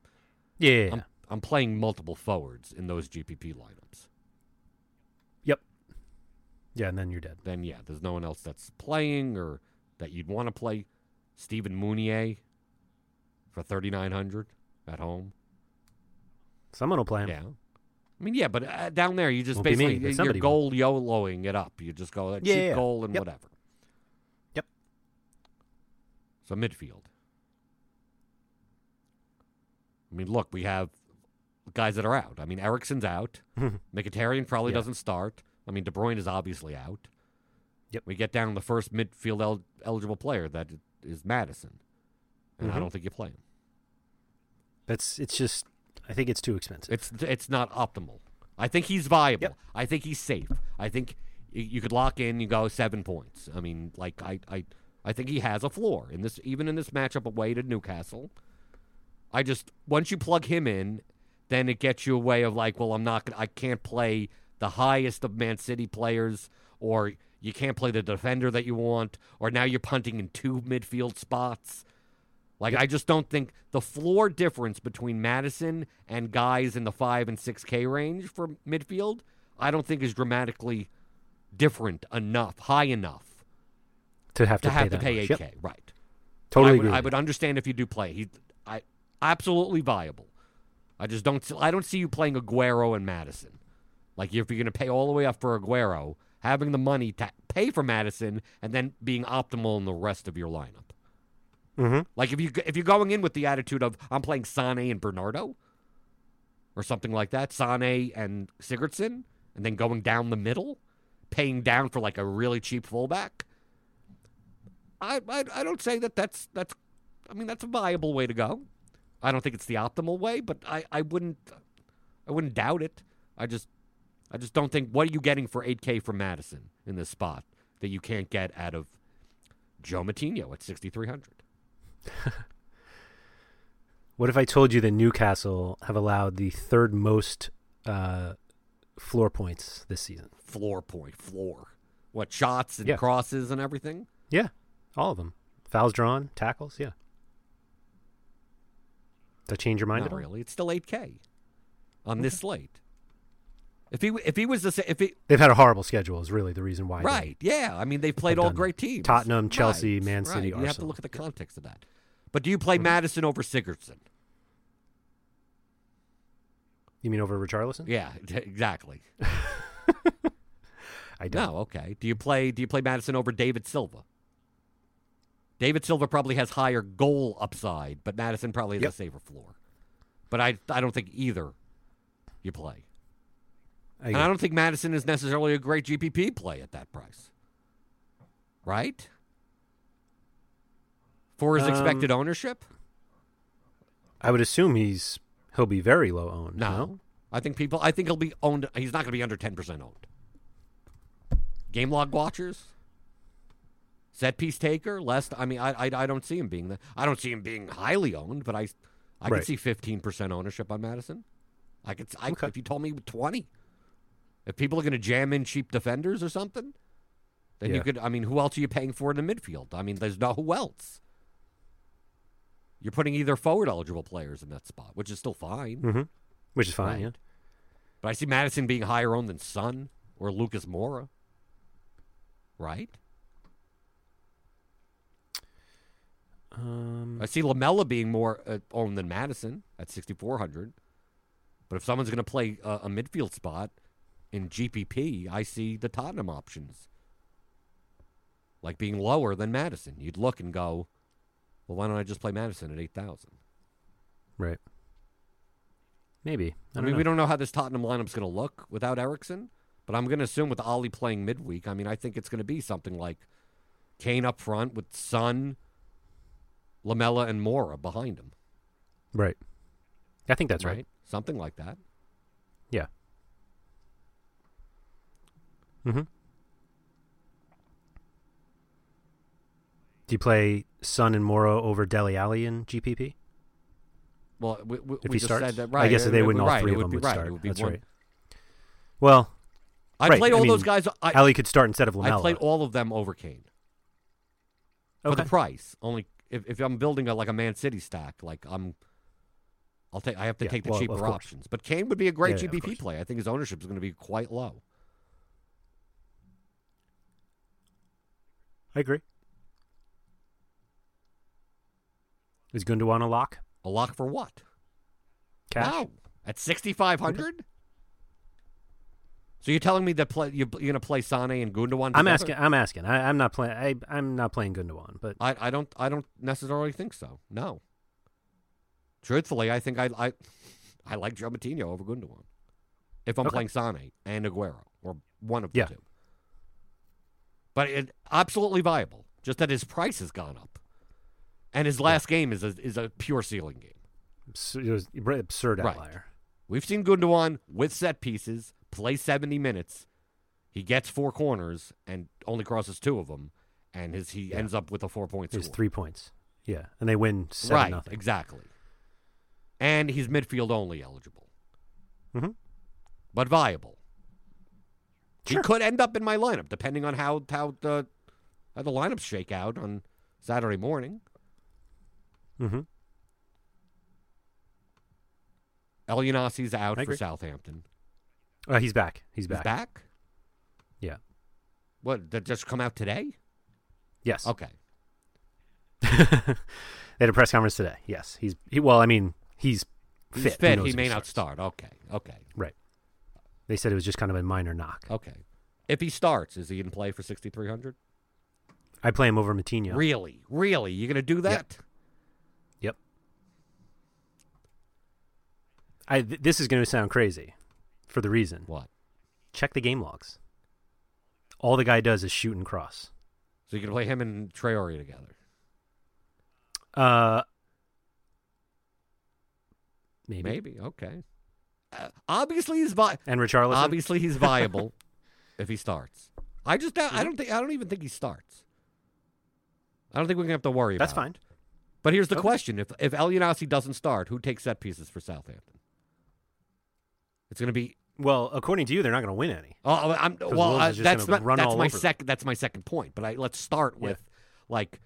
Yeah. I'm, I'm playing multiple forwards in those GPP lineups. yep. Yeah, and then you're dead. Then yeah, there's no one else that's playing or that you'd want to play. Stephen Mounié for 3,900 at home. Someone will play him. Yeah. I mean, yeah, but uh, down there, you just Won't be me, basically but you're somebody goal YOLOing it up. You just go Yeah, cheap yeah, yeah. goal and Yep. whatever. Yep. So midfield. I mean, look, we have guys that are out. I mean, Eriksen's out. Mkhitaryan probably Yeah. doesn't start. I mean, De Bruyne is obviously out. Yep. We get down to the first midfield el- eligible player that is Maddison, and I Mhm. don't think you play him. That's. It's just. I think it's too expensive. It's it's not optimal. I think he's viable. Yep. I think he's safe. I think you could lock in. You go seven points. I mean, like I I I think he has a floor in this even in this matchup away to Newcastle. I just once you plug him in, then it gets you a way of like, well, I'm not gonna, I can't play the highest of Man City players, or you can't play the defender that you want, or now you're punting in two midfield spots. Like I just don't think the floor difference between Maddison and guys in the five and six K range for midfield, I don't think is dramatically different enough, high enough to have to, to pay have to pay much. eight Yep. K. Right. Totally I would, agree. I would understand if you do play. He, I absolutely viable. I just don't. I don't see you playing Aguero and Maddison. Like if you're going to pay all the way up for Aguero, having the money to pay for Maddison and then being optimal in the rest of your lineup. Mhm. Like if you if you're going in with the attitude of I'm playing Sane and Bernardo, or something like that, Sane and Sigurdsson, and then going down the middle, paying down for like a really cheap fullback. I, I I don't say that that's that's I mean that's a viable way to go. I don't think it's the optimal way, but I, I wouldn't I wouldn't doubt it. I just I just don't think what are you getting for 8K from Maddison in this spot that you can't get out of Joe Moutinho at 6300. What if I told you that Newcastle have allowed the third most uh, floor points this season? Floor point, floor. What shots and Yeah. crosses and everything? Yeah, all of them. Fouls drawn, tackles. Yeah. Does that change your mind Not at all? really. It's still 8K on this slate. If he if he was the sa- if he They've had a horrible schedule. Is really the reason why. Right. Yeah. I mean, they've played all great teams. Tottenham, Chelsea, Right, Man right. City, You have to look at the context of that. But do you play mm-hmm. Maddison over Sigurdsson? You mean over Richarlison? Yeah, exactly. I don't. No, okay. Do you play do you play Maddison over David Silva? David Silva probably has higher goal upside, but Maddison probably has Yep. a safer floor. But I I don't think either you play. I And. I don't think Maddison is necessarily a great GPP play at that price. Right? For his Um, expected ownership? I would assume he's he'll be very low owned. No. I think people I think he'll be owned he's not going to be under 10% owned. Game log watchers? Set piece taker? Less I mean I I, I don't see him being the I don't see him being highly owned, but I I Right. could see 15% ownership on Maddison. I could I, Okay. if you told me 20. If people are going to jam in cheap defenders or something, then you could I mean who else are you paying for in the midfield? I mean there's no who else. You're putting either forward eligible players in that spot, which is still fine. Mm-hmm. Which is fine. Right. Yeah. But I see Maddison being higher owned than Son or Lucas Moura. Right? Um, I see Lamela being more uh, owned than Maddison at 6,400. But if someone's going to play a, a midfield spot in GPP, I see the Tottenham options like being lower than Maddison. You'd look and go, well, why don't I just play Maddison at 8,000? right. Maybe. I, I, mean, we don't know how this Tottenham lineup's going to look without Eriksen, but I'm going to assume with Ollie playing midweek, I mean, I think it's going to be something like Kane up front with Son, Lamela, and Moura behind him. Right. I think that's right. Something like that. Yeah. Mm-hmm. Do you play Son and Moura over Dele Alli in GPP? Well, we, we, If we he just starts, said that right. I guess it- they wouldn't. would- All right, three of would them be would right. start. Would That's one. right. Well, I Right, played I all those guys. I, Alley could start instead of Lamela. I played all of them over Kane for the price. Only if, if I'm building a like a Man City stack, like I'm, I'll take. I have to Yeah, take the well, cheaper options. But Kane would be a great Yeah, yeah, GPP course. play. I think his ownership is going to be quite low. I agree. Is Gundogan a lock? A lock for what? Cash? No, at 6,500. So you're telling me that play you're, you're going to play Sane and Gundogan? I'm asking. I'm asking. I, I'm not playing. I, I'm not playing Gundogan, but I, I don't I don't necessarily think so. No. Truthfully, I think I I I like Joe Moutinho over Gundogan. If I'm Okay. playing Sane and Aguero or one of Yeah. the two. But it absolutely viable. Just that his price has gone up. And his last game is a, is a pure ceiling game. abs- it was absurd Right. outlier. We've seen Gundogan with set pieces play 70 minutes. He gets four corners and only crosses two of them, and his he Yeah. ends up with a four point It three points. Yeah, and they win seven right, nothing. exactly. And he's midfield only eligible, Mhm. but viable. Sure. He could end up in my lineup depending on how how the how the lineups shake out on Saturday morning. Mm-hmm. El out I for agree. Southampton. Uh, he's back. He's He's back. back. Yeah. What? That just come out today? Yes. Okay. they had a press conference today. Yes, he's he. Well, I mean, he's He's fit. Who fit. knows He may not start. Okay. Okay. Right. They said it was just kind of a minor knock. Okay. If he starts, is he in play for sixty three hundred? I play him over Moutinho. Really? Really? You're gonna do that? Yep. I th- this is going to sound crazy, for the reason. What? Check the game logs. All the guy does is shoot and cross. So you can play him and Traore together. Uh, maybe. Maybe. Okay. Uh, obviously he's vi- And Richarlison. obviously he's viable if he starts. I just don't- Mm-hmm. I don't think I don't even think he starts. I don't think we're gonna have to worry about. That's fine. it. But here's the Okay. question: If if Elyounoussi doesn't start, who takes set pieces for Southampton? It's gonna be. Well, according to you, they're not going to win any. Oh, I'm, well, uh, that's gonna not, run that's my second. That's my second point. But I, let's start Yeah. with like,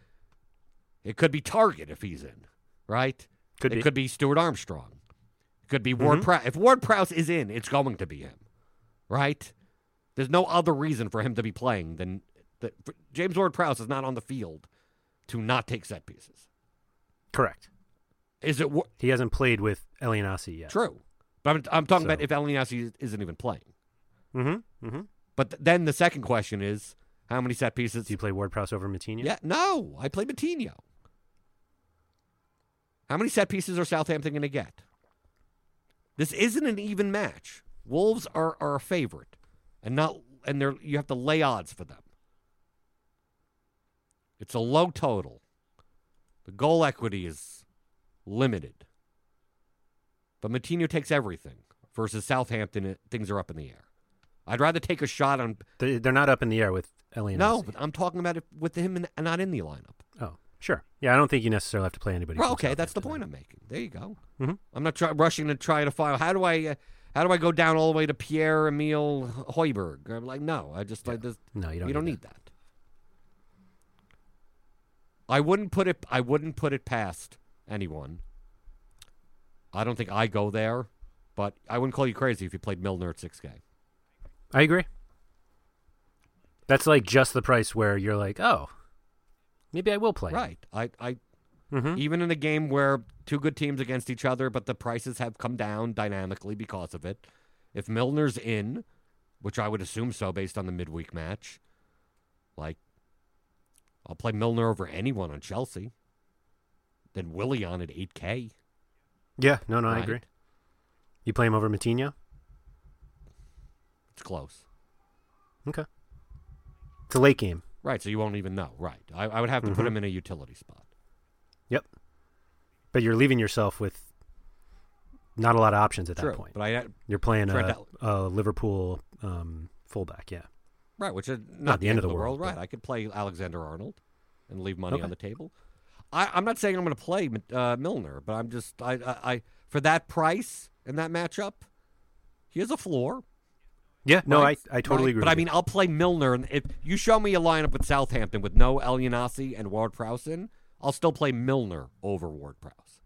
it could be Targett if he's in, right? Could it be. could be Stuart Armstrong. Could be Ward Mhm. Prowse. If Ward Prowse is in, it's going to be him, right? There's no other reason for him to be playing than that. James Ward Prowse is not on the field to not take set pieces. Correct. Is it He hasn't played with Elyounoussi yet. true? But I'm, I'm talking So- about if Elyounoussi isn't even playing. Mm-hmm. Mm-hmm. But th- then the second question is how many set pieces? Do you play Ward Prowse over Moutinho? Yeah, no, I play Moutinho. How many set pieces are Southampton going to get? This isn't an even match. Wolves are, are a favorite, and not and they're you have to lay odds for them. It's a low total. The goal equity is limited. But Moutinho takes everything versus Southampton. Things are up in the air. I'd rather take a shot on. They- They're not up in the air with Elyounoussi. No, but I'm talking about it with him and not in the lineup. Oh, sure. Yeah, I don't think you necessarily have to play anybody. Well, okay, that's the point I'm making. There you go. Mhm. I'm not try- rushing to try to file. How do I? Uh, how do I go down all the way to Pierre Emile Højbjerg? I'm like, no, I just like this. No, you don't. you don't need need that. I wouldn't put it. I wouldn't put it past anyone. I don't think I go there, but I wouldn't call you crazy if you played Milner at 6K. I agree. That's like just the price where you're like, oh, maybe I will play. Right. I, I Mhm. even in a game where two good teams against each other, but the prices have come down dynamically because of it. If Milner's in, which I would assume so based on the midweek match, like I'll play Milner over anyone on Chelsea. Then Willian at 8K. Yeah, no, no, I agree. You play him over Moutinho? It's close. Okay. It's a late game. Right, so you won't even know. Right. I, I would have to put Mhm. him in a utility spot. Yep. But you're leaving yourself with not a lot of options at True. that point. But I You're playing a, a Liverpool um, fullback, yeah. Right, which is not, the end of the world, right? but- I could play Alexander Arnold and leave money Okay. on the table. I, I'm not saying I'm going to play uh, Milner, but I'm just I, I, I for that price and that matchup, he has a floor. Yeah, no, right? I, I totally Right? agree. But I mean, I'll play Milner, and if you show me a lineup with Southampton with no El and Ward Prowse in, I'll still play Milner over Ward Prowse.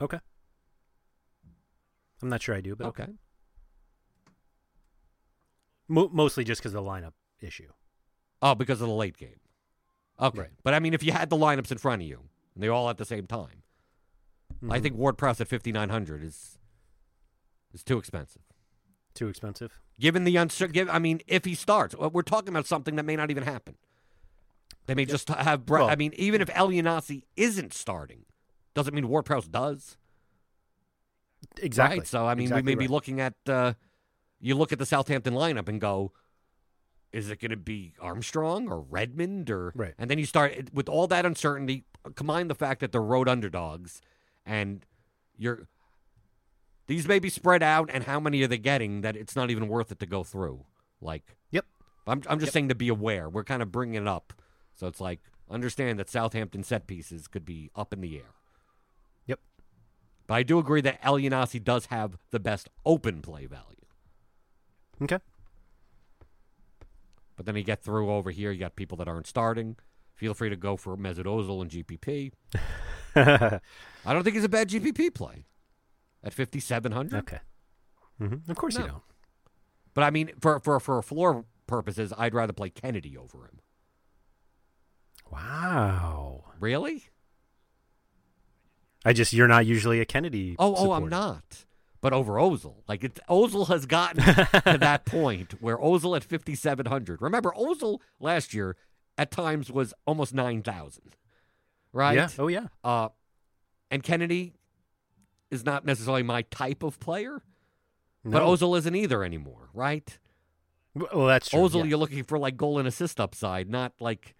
okay. I'm not sure I do, but Okay. Mo- mostly just because of the lineup issue. Oh, because of the late game. Okay. Right. But I mean, if you had the lineups in front of you and they all at the same time, I Mhm. think Ward Prowse at 5,900 is is too expensive. too expensive. Given the uncertain, I mean, if he starts, we're talking about something that may not even happen. They may just have. Bre- Well- I mean, even if Elyounoussi isn't starting, doesn't mean Ward Prowse does. Exactly. Right? So I mean, Exactly we may be looking at. Uh, you look at the Southampton lineup and go, is it going to be Armstrong or Redmond or? Right. And then you start with all that uncertainty. Combine the fact that they're road underdogs, and you're. These may be spread out, and how many are they getting that it's not even worth it to go through? Like, Yep. I'm I'm just Yep. saying to be aware. We're kind of bringing it up, so it's like understand that Southampton set pieces could be up in the air. Yep. But I do agree that Elyounoussi does have the best open play value. Okay. But then you get through over here, you got people that aren't starting. Feel free to go for Mesut Ozil and GPP. I don't think he's a bad GPP play at 5,700. okay. hmm Of course you don't. But I mean, for, for, for floor purposes, I'd rather play Kennedy over him. Wow. Really? I just you're not usually a Kennedy. Oh, oh, I'm not. But over Ozil, like it's Ozil has gotten to that point where Ozil at 5,700. Remember, Ozil last year at times was almost 9,000, right? Yeah. Oh yeah. Uh, and Kennedy is not necessarily my type of player, but No. Ozil isn't either anymore, right? Well, that's true. Ozil, yeah. you're looking for like goal and assist upside, not like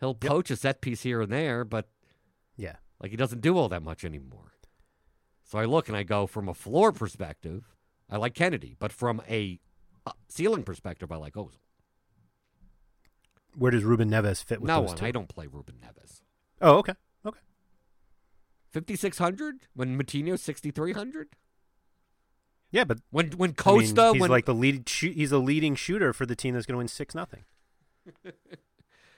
he'll Yep. poach a set piece here and there, but Yeah. like he doesn't do all that much anymore. So I look and I go from a floor perspective, I like Kennedy, but from a uh, ceiling perspective, I like Ozil. Where does Ruben Neves fit with no one, two? I don't play Ruben Neves. Oh, okay. Okay. 5600 when Moutinho 6300? Yeah, but When when I mean, Costa he's when like the lead. He's a leading shooter for the team that's going to win six nothing.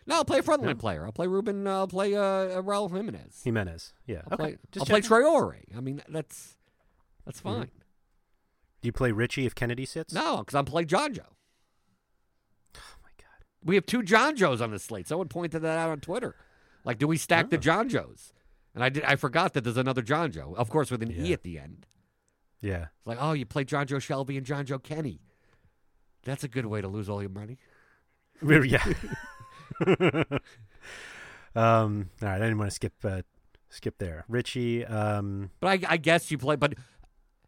No, I'll play a frontline Yeah. player. I'll play Ruben. Uh, I'll play uh, Raul Jimenez. Jimenez. Yeah. I'll okay. play. Just I'll play. Traore. I mean, that's that's Mhm. fine. Do you play Ritchie if Kennedy sits? No, because I'm playing Jonjo. Oh my god. We have two Jonjos on the slate. Someone pointed that out on Twitter. Like, do we stack the Oh. John Joes? And I did. I forgot that there's another Jonjo, of course, with an E at the end. Yeah. It's like, oh, you play Jonjo Shelvey and Jonjo Joe Kenny. That's a good way to lose all your money. Yeah. um. All right. I didn't want to skip uh, skip there. Ritchie. Um. But I, I guess you play. But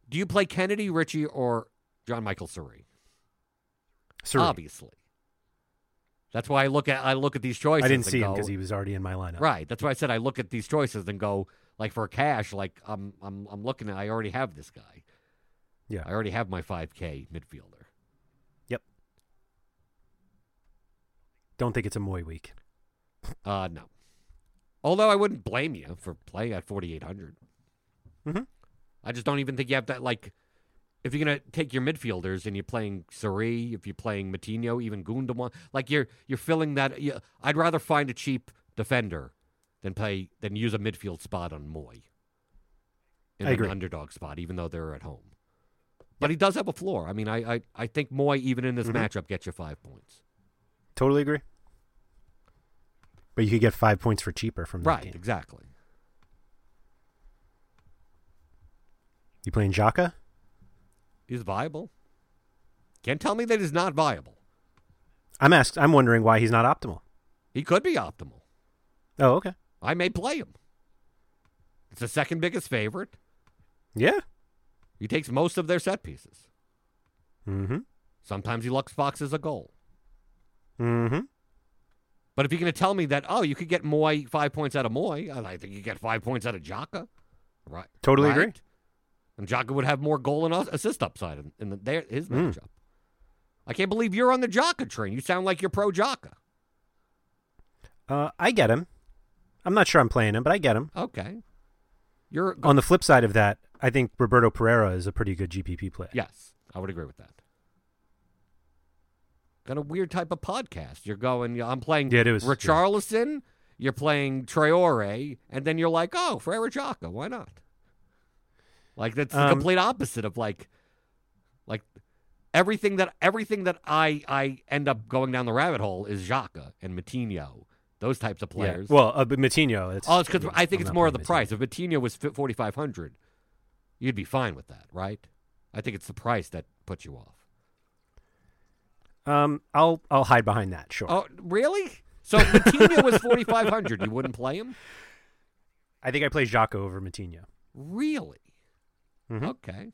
do you play Kennedy, Ritchie, or John Michael Seri? Seri. Obviously. That's why I look at I look at these choices. I didn't see him because he was already in my lineup. Right. That's why I said I look at these choices and go like for cash, like I'm I'm I'm looking at I already have this guy. Yeah. I already have my 5K midfielder. Don't think it's a Mooy week. Uh no. Although I wouldn't blame you for playing at 4800. Mhm. I just don't even think you have that like if you're gonna take your midfielders and you're playing Seri, if you're playing Moutinho, even Gundogan, like you're you're filling that. You, I'd rather find a cheap defender than play than use a midfield spot on Mooy. In I an agree. underdog spot, even though they're at home. But he does have a floor. I mean, I I, I think Mooy, even in this Mhm. matchup, gets you five points. Totally agree. But you could get five points for cheaper from that Right, game. exactly. You playing Xhaka? He's viable. Can't tell me that he's not viable. I'm asked. I'm wondering why he's not optimal. He could be optimal. Oh, okay. I may play him. It's the second biggest favorite. Yeah. He takes most of their set pieces. Mm-hmm. Sometimes he lucks boxes a goal. Mm-hmm. But if you're going to tell me that, oh, you could get Mooy five points out of Mooy, I think you get five points out of Xhaka. Right. Totally right? agree. And Xhaka would have more goal and assist upside in, in the, their, his Mm. matchup. I can't believe you're on the Xhaka train. You sound like you're pro Xhaka. Uh, I get him. I'm not sure I'm playing him, but I get him. Okay. You're On the flip side of that, I think Roberto Pereyra is a pretty good GPP play. Yes, I would agree with that. Got a weird type of podcast. You're going, I'm playing Yeah, it is, yeah. Richarlison, you're playing Traore, and then you're like, oh, Ferreira Xhaka, why not? Like that's the Um, complete opposite of like like everything that everything that I I end up going down the rabbit hole is Xhaka and Moutinho, those types of Yeah. players. Well, uh, but Moutinho. It's, oh, it's because I think I'm it's more of the playing price. If Moutinho was forty five hundred, you'd be fine with that, right? I think it's the price that puts you off. Um, I'll I'll hide behind that. Sure. Oh, really? So Moutinho was forty five hundred, you wouldn't play him? I think I play Xhaka over Moutinho. Really? Mhm. Okay.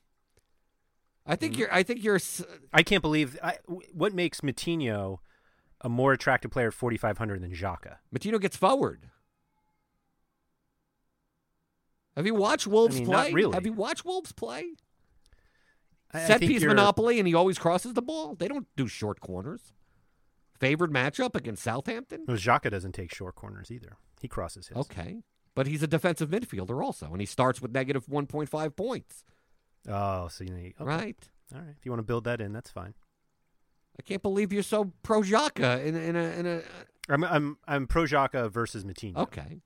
I Mm-hmm. think you're. I think you're. I can't believe I, what makes Moutinho a more attractive player at 4,500 than Xhaka. Moutinho gets forward. Have you watched Wolves mean, play? really. Have you watched Wolves play? Set piece you're- monopoly, and he always crosses the ball. They don't do short corners. Favored matchup against Southampton. No, Xhaka doesn't take short corners either. He crosses his. Okay, but he's a defensive midfielder also, and he starts with negative one point five points. Oh, so you need okay. Right? All right. If you want to build that in, that's fine. I can't believe you're so pro Xhaka in a, in a in a I'm I'm I'm pro Xhaka versus Moutinho. Okay.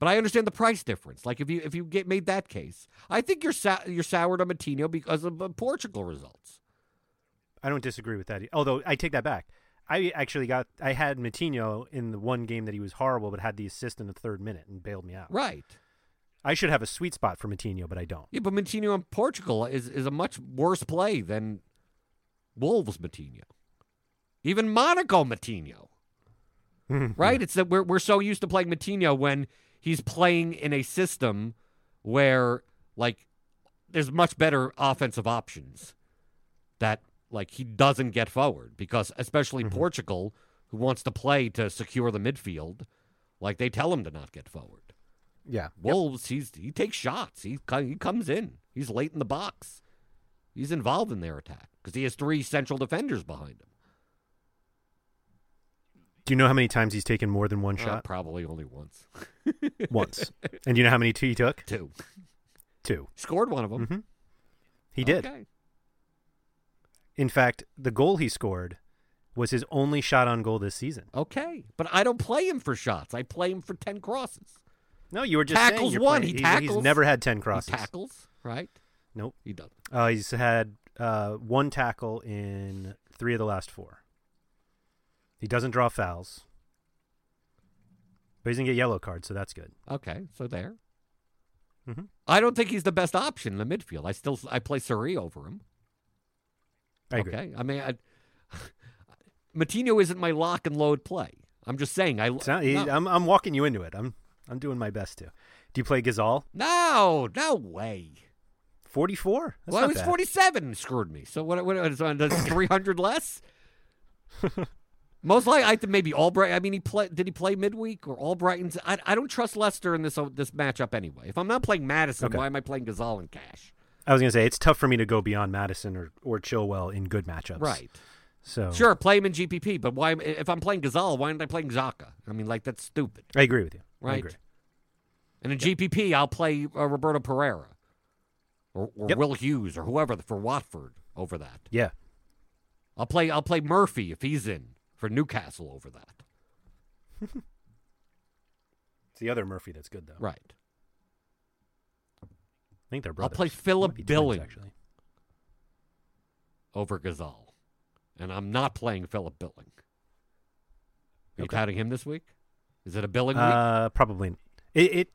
But I understand the price difference. Like if you if you get made that case, I think you're sou- you're soured on Moutinho because of uh, Portugal results. I don't disagree with that. Although I take that back. I actually got I had Moutinho in the one game that he was horrible, but had the assist in the third minute and bailed me out. Right. I should have a sweet spot for Moutinho, but I don't. Yeah, but Moutinho in Portugal is is a much worse play than Wolves Moutinho. Even Monaco Moutinho. right? It's that we're we're so used to playing Moutinho when he's playing in a system where like there's much better offensive options that like he doesn't get forward because especially mm-hmm. Portugal who wants to play to secure the midfield like they tell him to not get forward. Yeah. Wolves he's he takes shots. He he comes in. He's late in the box. He's involved in their attack because he has three central defenders behind him. Do you know how many times he's taken more than one Uh, shot? probably only once. Once. And do you know how many two he took? Two. Two. Scored one of them. hmm He did. Okay. In fact, the goal he scored was his only shot on goal this season. Okay, but I don't play him for shots. I play him for ten crosses. No, you were just Tackles one. playing- He he's- He's tackles. never had ten He crosses. tackles, right? Nope. He doesn't. Uh, he's had uh, one tackle in three of the last four. He doesn't draw fouls, but he doesn't get yellow cards, so that's good. Okay, so there. Mhm. I don't think he's the best option in the midfield. I still I play Seri over him. I agree. Okay, I mean, I, Moutinho isn't my lock and load play. I'm just saying. I not, he, no. I'm I'm walking you into it. I'm I'm doing my best to. Do you play Ghezzal? no, no way. Forty four. well, it was 47 screwed me. So what? What is on 300 less? Most likely, I think maybe Albright. I mean, he play. Did he play midweek or Albrighton's? I, I don't trust Leicester in this uh, this matchup anyway. If I'm not playing Maddison, Okay. why am I playing Ghezzal and Cash? I was gonna say it's tough for me to go beyond Maddison or or Chilwell in good matchups. Right. So Sure, play him in GPP, but why? If I'm playing Ghezzal, why aren't I playing Xhaka? I mean, like that's stupid, I agree with you. I right? agree. And in GPP, I'll play uh, Roberto Pereyra or, or Yep. Will Hughes or whoever for Watford over that. Yeah. I'll play. I'll play Murphy if he's in for Newcastle over that. It's the other Murphy that's good though. Right. I think they're brothers. I'll play Philip be twins, Billing actually. over Ghezzal. And I'm not playing Philip Billing. Are you Okay. touting him this week? Is it a billing week? Uh, probably. It, it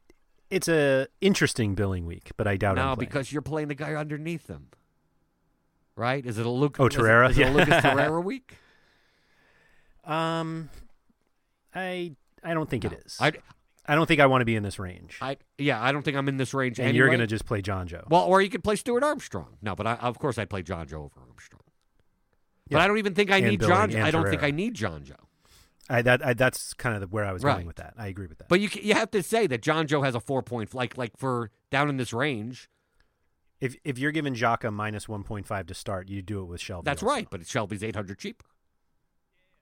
it's a interesting billing week, but I doubt. No, because you're playing the guy underneath him. Right? Is it a Luke? Oh, is it- Torreira? Is it, a Lucas Yeah. Torreira week? Um, I I don't think No. it is. I, I don't think I want to be in this range. I, yeah, I don't think I'm in this range. and anyway. you're gonna just play Jonjo. Well, or you could play Stuart Armstrong. No, but I, of course I'd play John Joe over Armstrong. But Yeah. I don't even think I And need Billing John. I don't think I need Jonjo. I that I, that's kind of the, where I was Right. going with that. I agree with that. But you you have to say that John Joe has a four point like like for down in this range. if if you're giving Xhaka minus one point five to start, you do it with Shelvey. That's also. right. But Shelvey's eight hundred cheaper.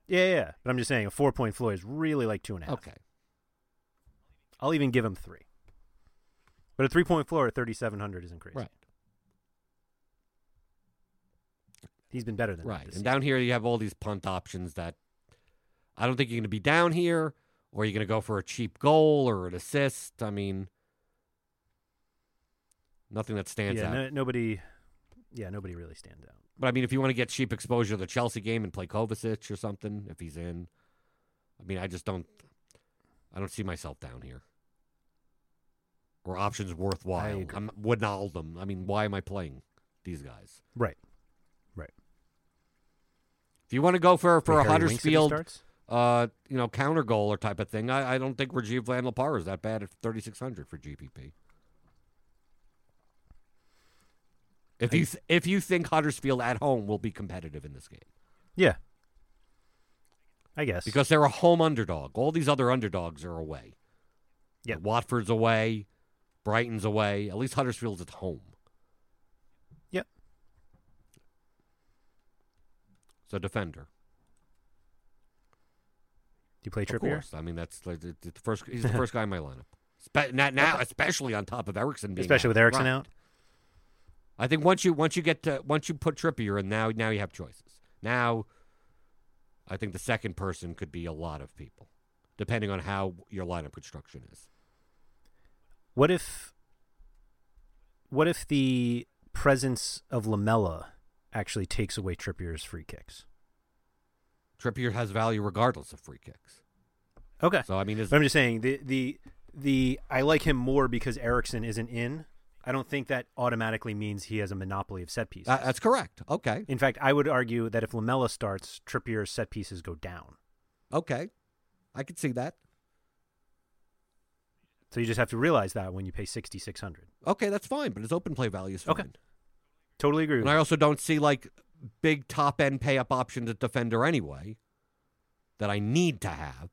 Yeah, yeah. But I'm just saying a four point floor is really like two and a half. Okay. I'll even give him three. But a three point floor at thirty seven hundred isn't crazy. Right. He's been better than that Right. And season. down here, you have all these punt options that I don't think you're going to be down here, or you're going to go for a cheap goal or an assist. I mean, nothing that stands yeah, out. no, nobody. Yeah, nobody really stands out. But I mean, if you want to get cheap exposure to the Chelsea game and play Kovacic or something, if he's in, I mean, I just don't, I don't see myself down here. Or options worthwhile. I'm Wijnaldum. I mean, why am I playing these guys? Right. Right. If you want to go for for a Think Harry Winks if he Huddersfield, uh, you know, counter goal or type of thing, I, I don't think Rajiv van La Parra is that bad at 3,600 for GPP. If you th- if you think Huddersfield at home will be competitive in this game, Yeah. I guess because they're a home underdog. All these other underdogs are away. Yeah, Watford's away, Brighton's away. At least Huddersfield's at home. Yep. So defender, Do you play of course. I mean, that's like the, first. He's the first guy in my lineup. Spe- not now, especially on top of Eriksen, being Especially out. with Eriksen Right. out. I think once you once you get to once you put Trippier in, now now you have choices. Now, I think the second person could be a lot of people, depending on how your lineup construction is. What if what if the presence of Lamela actually takes away Trippier's free kicks? Trippier has value regardless of free kicks. Okay. So I mean, is I'm just saying the the the I like him more because Eriksen isn't in. I don't think that automatically means he has a monopoly of set pieces. uh, that's correct. Okay, in fact, I would argue that if Lamela starts, Trippier's set pieces go down. okay, I could see that. So you just have to realize that when you pay sixty six hundred. Okay, that's fine, but his open play value is fine. Okay. Totally agree with And I also don't see like big top end pay up options at defender anyway that I need to have.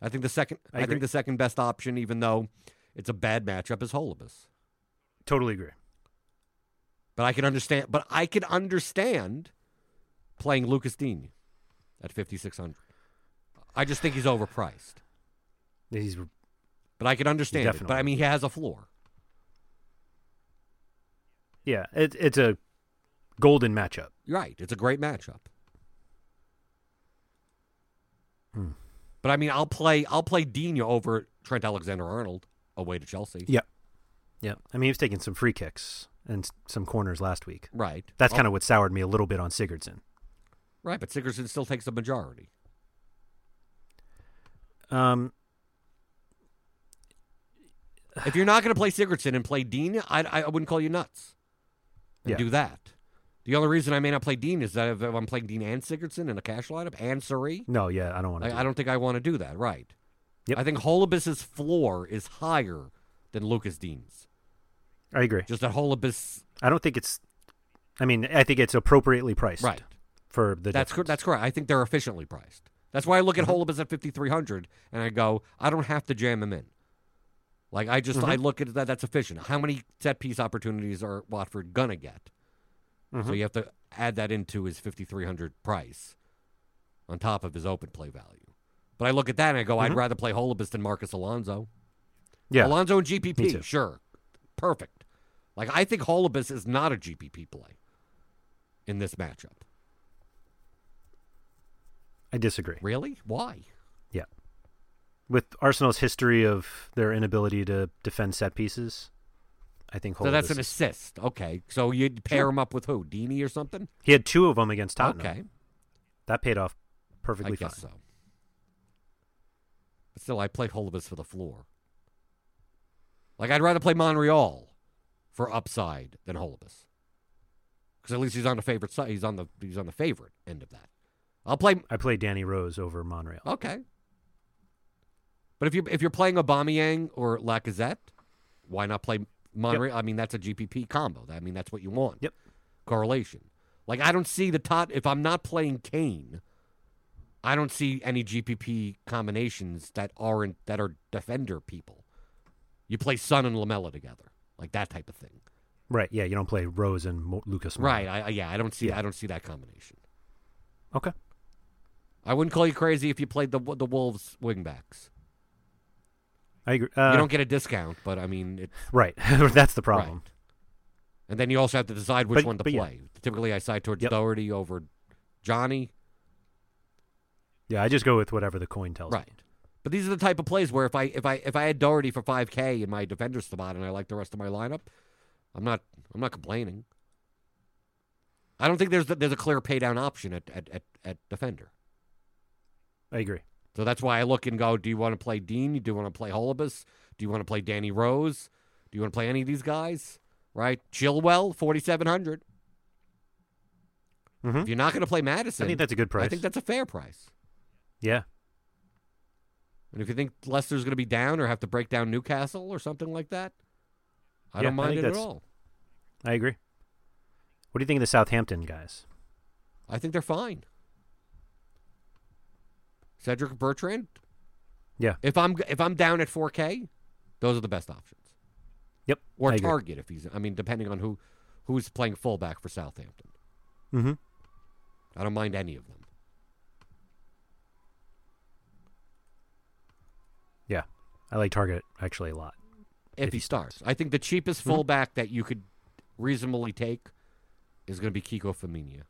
I think the second I I, think the second best option, even though it's a bad matchup, as Holebas. Totally agree. But I can understand but I can understand playing Lucas Digne at fifty six hundred. I just think he's overpriced. He's But I can understand it. But I mean he has a floor. yeah, it, it's a golden matchup. Right. It's a great matchup. Hmm. But I mean, I'll play I'll play Dino over Trent Alexander Arnold away to Chelsea. Yep. Yep. I mean, he was taking some free kicks and some corners last week. Right. That's I'll- kind of what soured me a little bit on Sigurdsson. right. But Sigurdsson still takes the majority. Um, If you're not going to play Sigurdsson and play Digne, I, I wouldn't call you nuts. And Yeah. do that. The only reason I may not play Digne is that if I'm playing Digne and Sigurdsson in a cash lineup and Seri, no, yeah, I don't want to. I, I don't think I want to do that. Right. Yep. I think Holebas's floor is higher than Lucas Digne's. I agree. Just that Holebas, I don't think it's. I mean, I think it's appropriately priced. right? For the That's cor- that's correct. I think they're efficiently priced. That's why I look at Mm-hmm. At 5300 and I go, I don't have to jam him in. Like I just I Mhm. look at that that's efficient. How many set piece opportunities are Watford gonna get? So Mhm. you have to add that into his 5300 price on top of his open play value. But I look at that and I go, I'd Mhm. rather play Holebas than Marcos Alonso. yeah. Alonso and GPP, sure. Perfect. Like I think Holebas is not a GPP play in this matchup. I disagree. Really? Why? Yeah. With Arsenal's history of their inability to defend set pieces, I think. So that's an assist. Okay. So you'd pair him up with who? Dini or something? He had two of them against Tottenham. Okay. That paid off I perfectly fine. guess so. But still, I play Holebas for the floor. Like, I'd rather play Monreal for upside than Holebas. Because at least he's on the favorite side. He's on the he's on the favorite end of that. I'll play I play Danny Rose over Monreal. Okay. But if you if you're playing Aubameyang or Lacazette, why not play Monreal? I mean, that's a GPP combo. I mean, that's what you want. Yep. Correlation. Like I don't see the tot. If I'm not playing Kane, I don't see any GPP combinations that aren't that are defender people. You play Son and Lamela together, like that type of thing. Right. Yeah. You don't play Rose and Mo- Lucas. Moura. Right. I, yeah. I don't see. Yeah. I don't see that combination. Okay. I wouldn't call you crazy if you played the the Wolves wingbacks. I agree. Uh, you don't get a discount, but I mean, it's right. that's the problem. Right. And then you also have to decide which But- one to but yeah. play. Typically, I side towards Yep. Doherty over Jonny. Yeah. I just go with whatever the coin tells Right. me. But these are the type of plays where if I if I if I had Doherty for five K in my defender spot and I like the rest of my lineup, I'm not I'm not complaining. I don't think there's there's a clear pay down option at, at, at, at defender. I agree. So that's why I look and go, do you want to play Digne? Do you want to play Holebas? Do you want to play Danny Rose? Do you want to play any of these guys? Right? Chilwell, 4700 Mhm. If you're not going to play Maddison, I think that's a good price. I think that's a fair price. Yeah. And if you think Leicester's going to be down or have to break down Newcastle or something like that, I Yeah, don't mind think it at all. I agree. What do you think of the Southampton guys? I think they're fine. Cedric Bertrand. Yeah. If I'm if I'm down at 4K, those are the best options. Yep. Or I agree. Targett if he's. I mean, depending on who who's playing fullback for Southampton. Mm-hmm. I don't mind any of them. Yeah. I like Targett actually a lot. If, If he starts. I think the cheapest Mhm. fullback that you could reasonably take is going to be Kiko Femenía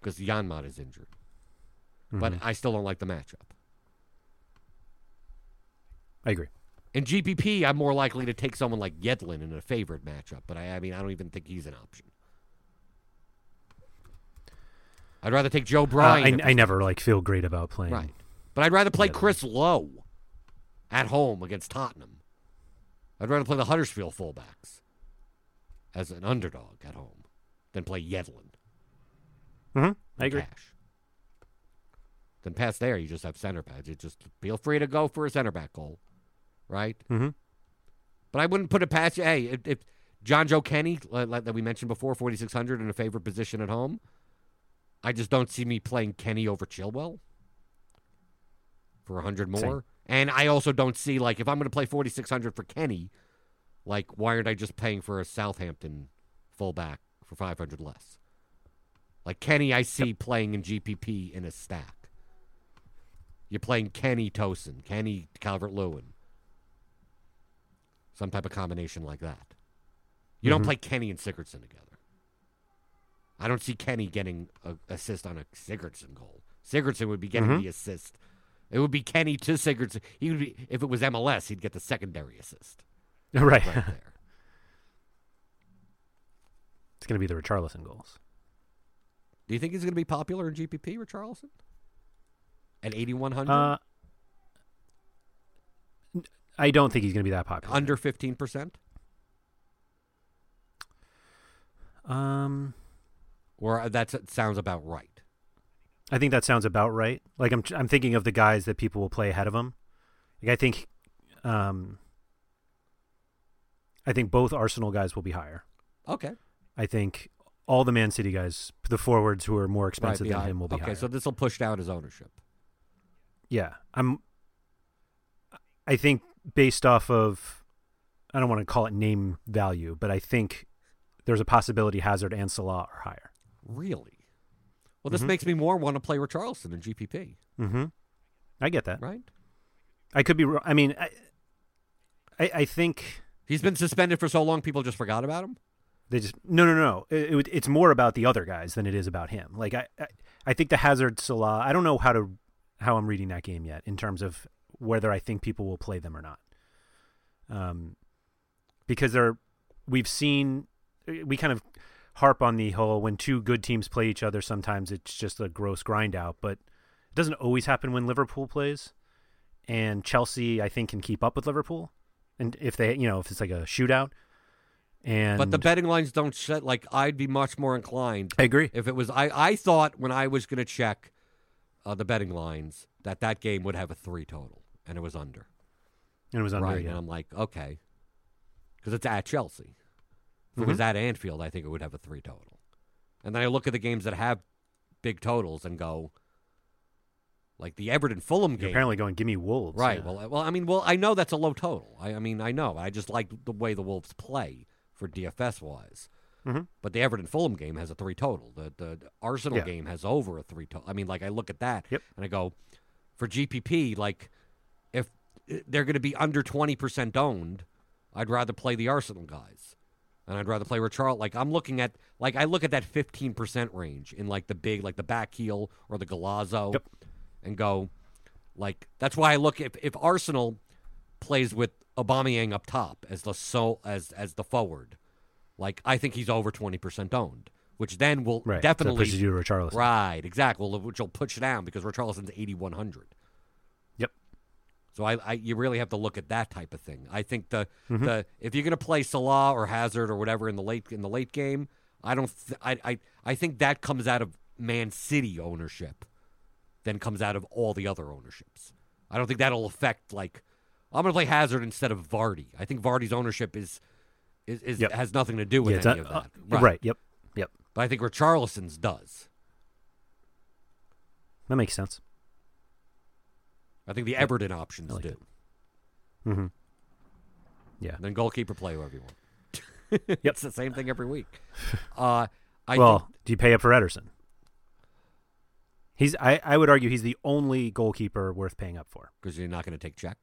because Janmaat is injured. But Mhm. I still don't like the matchup. I agree. In GPP, I'm more likely to take someone like Yedlin in a favorite matchup, but I, I mean, I don't even think he's an option. I'd rather take Joe Uh, Bryan. if I, I never like feel great about playing. Right. But I'd rather play Yedlin. Chris Lowe at home against Tottenham. I'd rather play the Huddersfield fullbacks as an underdog at home than play Yedlin. Mm-hmm. I agree. Cash. Then past there, you just have center backs. You just feel free to go for a center back goal, right? Mm-hmm. But I wouldn't put it past you. Hey, if, if Jonjo Kenny, like, like that we mentioned before, 4,600 in a favorite position at home, I just don't see me playing Kenny over Chilwell for a 100 more. Same. And I also don't see, like, if I'm going to play 4,600 for Kenny, like, why aren't I just paying for a Southampton fullback for 500 less? Like, Kenny, I see playing in GPP in a stack. You're playing Kenny Tosun, Kenny Calvert Lewin, some type of combination like that. You don't Mhm. play Kenny and Sigurdsson together. I don't see Kenny getting a assist on a Sigurdsson goal. Sigurdsson would be getting Mhm. the assist. It would be Kenny to Sigurdsson. He would be if it was MLS, he'd get the secondary assist Right. right there. it's going to be the Richarlison goals. Do you think he's going to be popular in GPP, Richarlison? At 8100, Uh, n- I don't think he's going to be that popular. under 15%? um, Or that sounds about right. I think that sounds about right. Like I'm, I'm thinking of the guys that people will play ahead of him. Like I think, um, I think both Arsenal guys will be higher. Okay. I think all the Man City guys, the forwards who are more Right, expensive than behind- him, will be okay, higher. Okay, so this will push down his ownership. Yeah, I'm. I think based off of, I don't want to call it name value, but I think there's a possibility Hazard and Salah are higher. Really? Well, this Mhm. makes me more want to play Richarlison in GPP, Mm-hmm. I get that. right? I could be. wrong. I mean, I, I, I think He's been suspended for so long, people just forgot about him. they just no, no, no. It, it, it's more about the other guys than it is about him. Like I, I, I think the Hazard Salah. I don't know how to how I'm reading that game yet in terms of whether I think people will play them or not. Um, because they're we've seen we kind of harp on the whole when two good teams play each other. Sometimes it's just a gross grind out, but it doesn't always happen when Liverpool plays. And Chelsea, I think, can keep up with Liverpool, and if they, you know, if it's like a shootout. And But the betting lines don't set like I'd be much more inclined I agree. if it was I I thought when I was going to check uh, the betting lines that that game would have a 3 total and it was under. And it was under. right. yeah. And I'm like, okay. Cuz it's at Chelsea. If it was at Anfield, I think it would have a 3 total. And then I look at the games that have big totals and go like the Everton Fulham You're game. apparently going, give me Wolves. Right. yeah. Well, I- well, I mean, well, I know that's a low total. I, I mean, I know. I just like the way the Wolves play for DFS wise. Mhm. But the Everton Fulham game has a three total. The the Arsenal Yeah. game has over a three total. I mean, like I look at that Yep. and I go, for GPP, like if uh, they're going to be under twenty percent owned, I'd rather play the Arsenal guys, and I'd rather play Richarl. Like I'm looking at, like I look at that fifteen percent range in like the big, like the back heel or the Galazzo, Yep. and go, like that's why I look if if Arsenal plays with Aubameyang up top as the so as as the forward, like I think he's over twenty percent owned, which then will right. definitely so pushes you to Richarlison. right exactly, well, which will push it down because Richarlison's eighty one hundred. So I, I you really have to look at that type of thing. I think the Mm-hmm. the if you're going to play Salah or Hazard or whatever in the late in the late game, I don't th- I, I I think that comes out of Man City ownership, then comes out of all the other ownerships. I don't think that'll affect like I'm going to play Hazard instead of Vardy. I think Vardy's ownership is is, is Yep. has nothing to do with Yeah, any not- of that. uh, right. Yep. Yep. But I think Richarlison's does. That makes sense. I think the Everton options like do. Mm-hmm. Yeah. Then goalkeeper play whoever you want. Yep. it's the same thing every week. Uh, I well, think, do you pay up for Ederson? He's. I, I would argue he's the only goalkeeper worth paying up for. because you're not going to take Cech.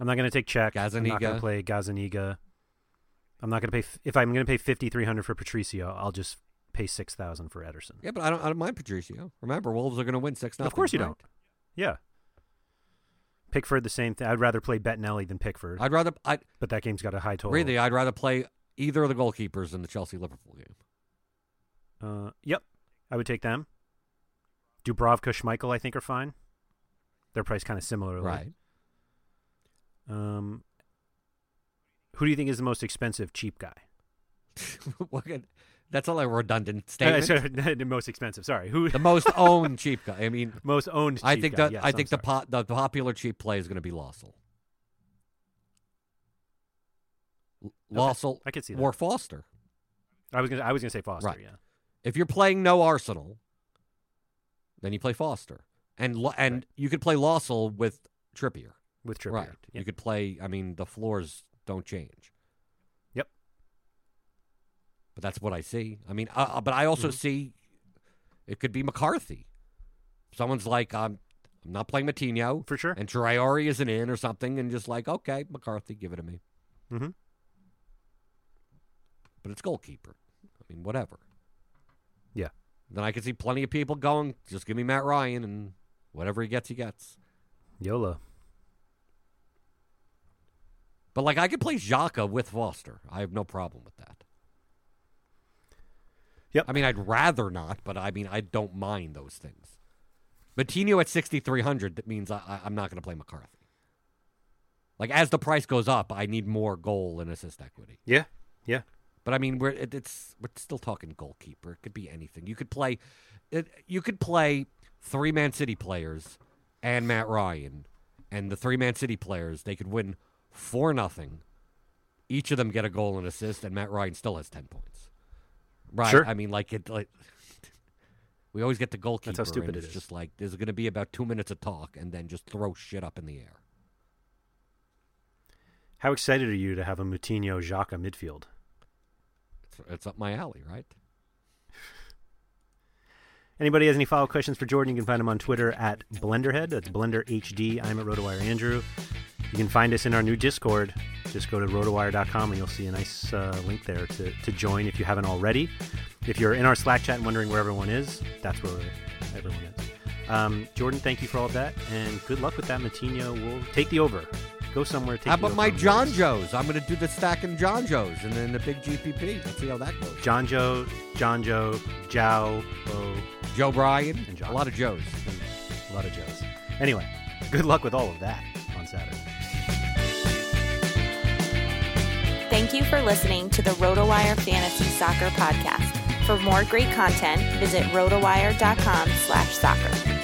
I'm not going to take Cech. I'm not going to play Gazaniga. I'm not going to pay. f- If I'm going to pay 5,300 for Patricio, I'll just pay six thousand for Ederson. Yeah, but I don't. I don't mind Patricio. Remember, Wolves are going to win six. of course you don't. Yeah. Pickford, the same thing. I'd rather play Bettinelli than Pickford, I'd rather. I but that game's got a high total. really. I'd rather play either of the goalkeepers in the Chelsea Liverpool game. Uh, yep, I would take them. Dubravka, Schmeichel, I think are fine. They're priced kind of similarly. Right. Um, who do you think is the most expensive cheap guy? That's all a redundant Uh, statement. sorry, the most expensive. Sorry, who the most owned cheap guy. I mean, most owned? Cheap I think guy. that Yes, I I'm think the, po- the popular cheap play is going to be Lössl. Lössl I could see that. or Foster. I was gonna I was gonna say Foster. Right. Yeah. If you're playing no Arsenal, then you play Foster, and and Right. you could play Lössl with Trippier. With Trippier. Right. Yeah. You could play. I mean, the floors don't change. But that's what I see. I mean, uh, uh, but I also Mhm. see it could be McCarthy. Someone's like, I'm, I'm not playing Moutinho, For sure. and Traore isn't in or something, and just like, okay, McCarthy, give it to me. Mm-hmm. But it's goalkeeper. I mean, whatever. Yeah. Then I can see plenty of people going, just give me Matt Ryan, and whatever he gets, he gets. YOLO. But like, I could play Xhaka with Foster. I have no problem with that. Yep. I mean, I'd rather not, but I mean, I don't mind those things. Moutinho at 6,300, that means I, I'm not going to play McCarthy. Like, as the price goes up, I need more goal and assist equity. Yeah. Yeah. But I mean, we're it, it's we're still talking goalkeeper. It could be anything. You could play, it, you could play three Man City players and Matt Ryan, and the three Man City players they could win four nothing. Each of them get a goal and assist, and Matt Ryan still has ten points. Right? Sure. I mean, like it. Like we always get the goalkeeper. stupid and it it's is. Just like there's going to be about two minutes of talk, and then just throw shit up in the air. How excited are you to have a Moutinho Xhaka midfield? It's, it's up my alley, right? Anybody has any follow questions for Jordan, you can find him on Twitter at Blenderhead. That's Blender HD. I'm at RotoWire Andrew. You can find us in our new Discord. Just go to rotowire.com and you'll see a nice uh, link there to, to join if you haven't already. If you're in our Slack chat and wondering where everyone is, that's where everyone is. Um, Jordan, thank you for all of that, and good luck with that. Moutinho will take the over. Go somewhere. Take How about my John. Joes? I'm going to do the stacking John Joes and then the big GPP. Let's see how that goes. John Joe, John Joe, Jow, Bo, Joe Bryan, And John. a lot of Joes. a lot of Joes. Anyway, good luck with all of that on Saturday. Thank you for listening to the RotoWire Fantasy Soccer Podcast. For more great content, visit rotowire.com slash soccer.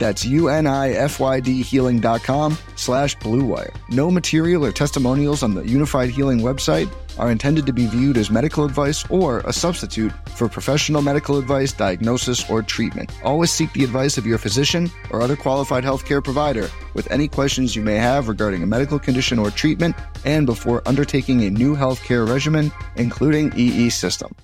That's U-N-I-F-Y-D healing.com slash bluewire. No material or testimonials on the Unifyd Healing website are intended to be viewed as medical advice or a substitute for professional medical advice, diagnosis, or treatment. Always seek the advice of your physician or other qualified healthcare provider with any questions you may have regarding a medical condition or treatment and before undertaking a new healthcare regimen, including EE system.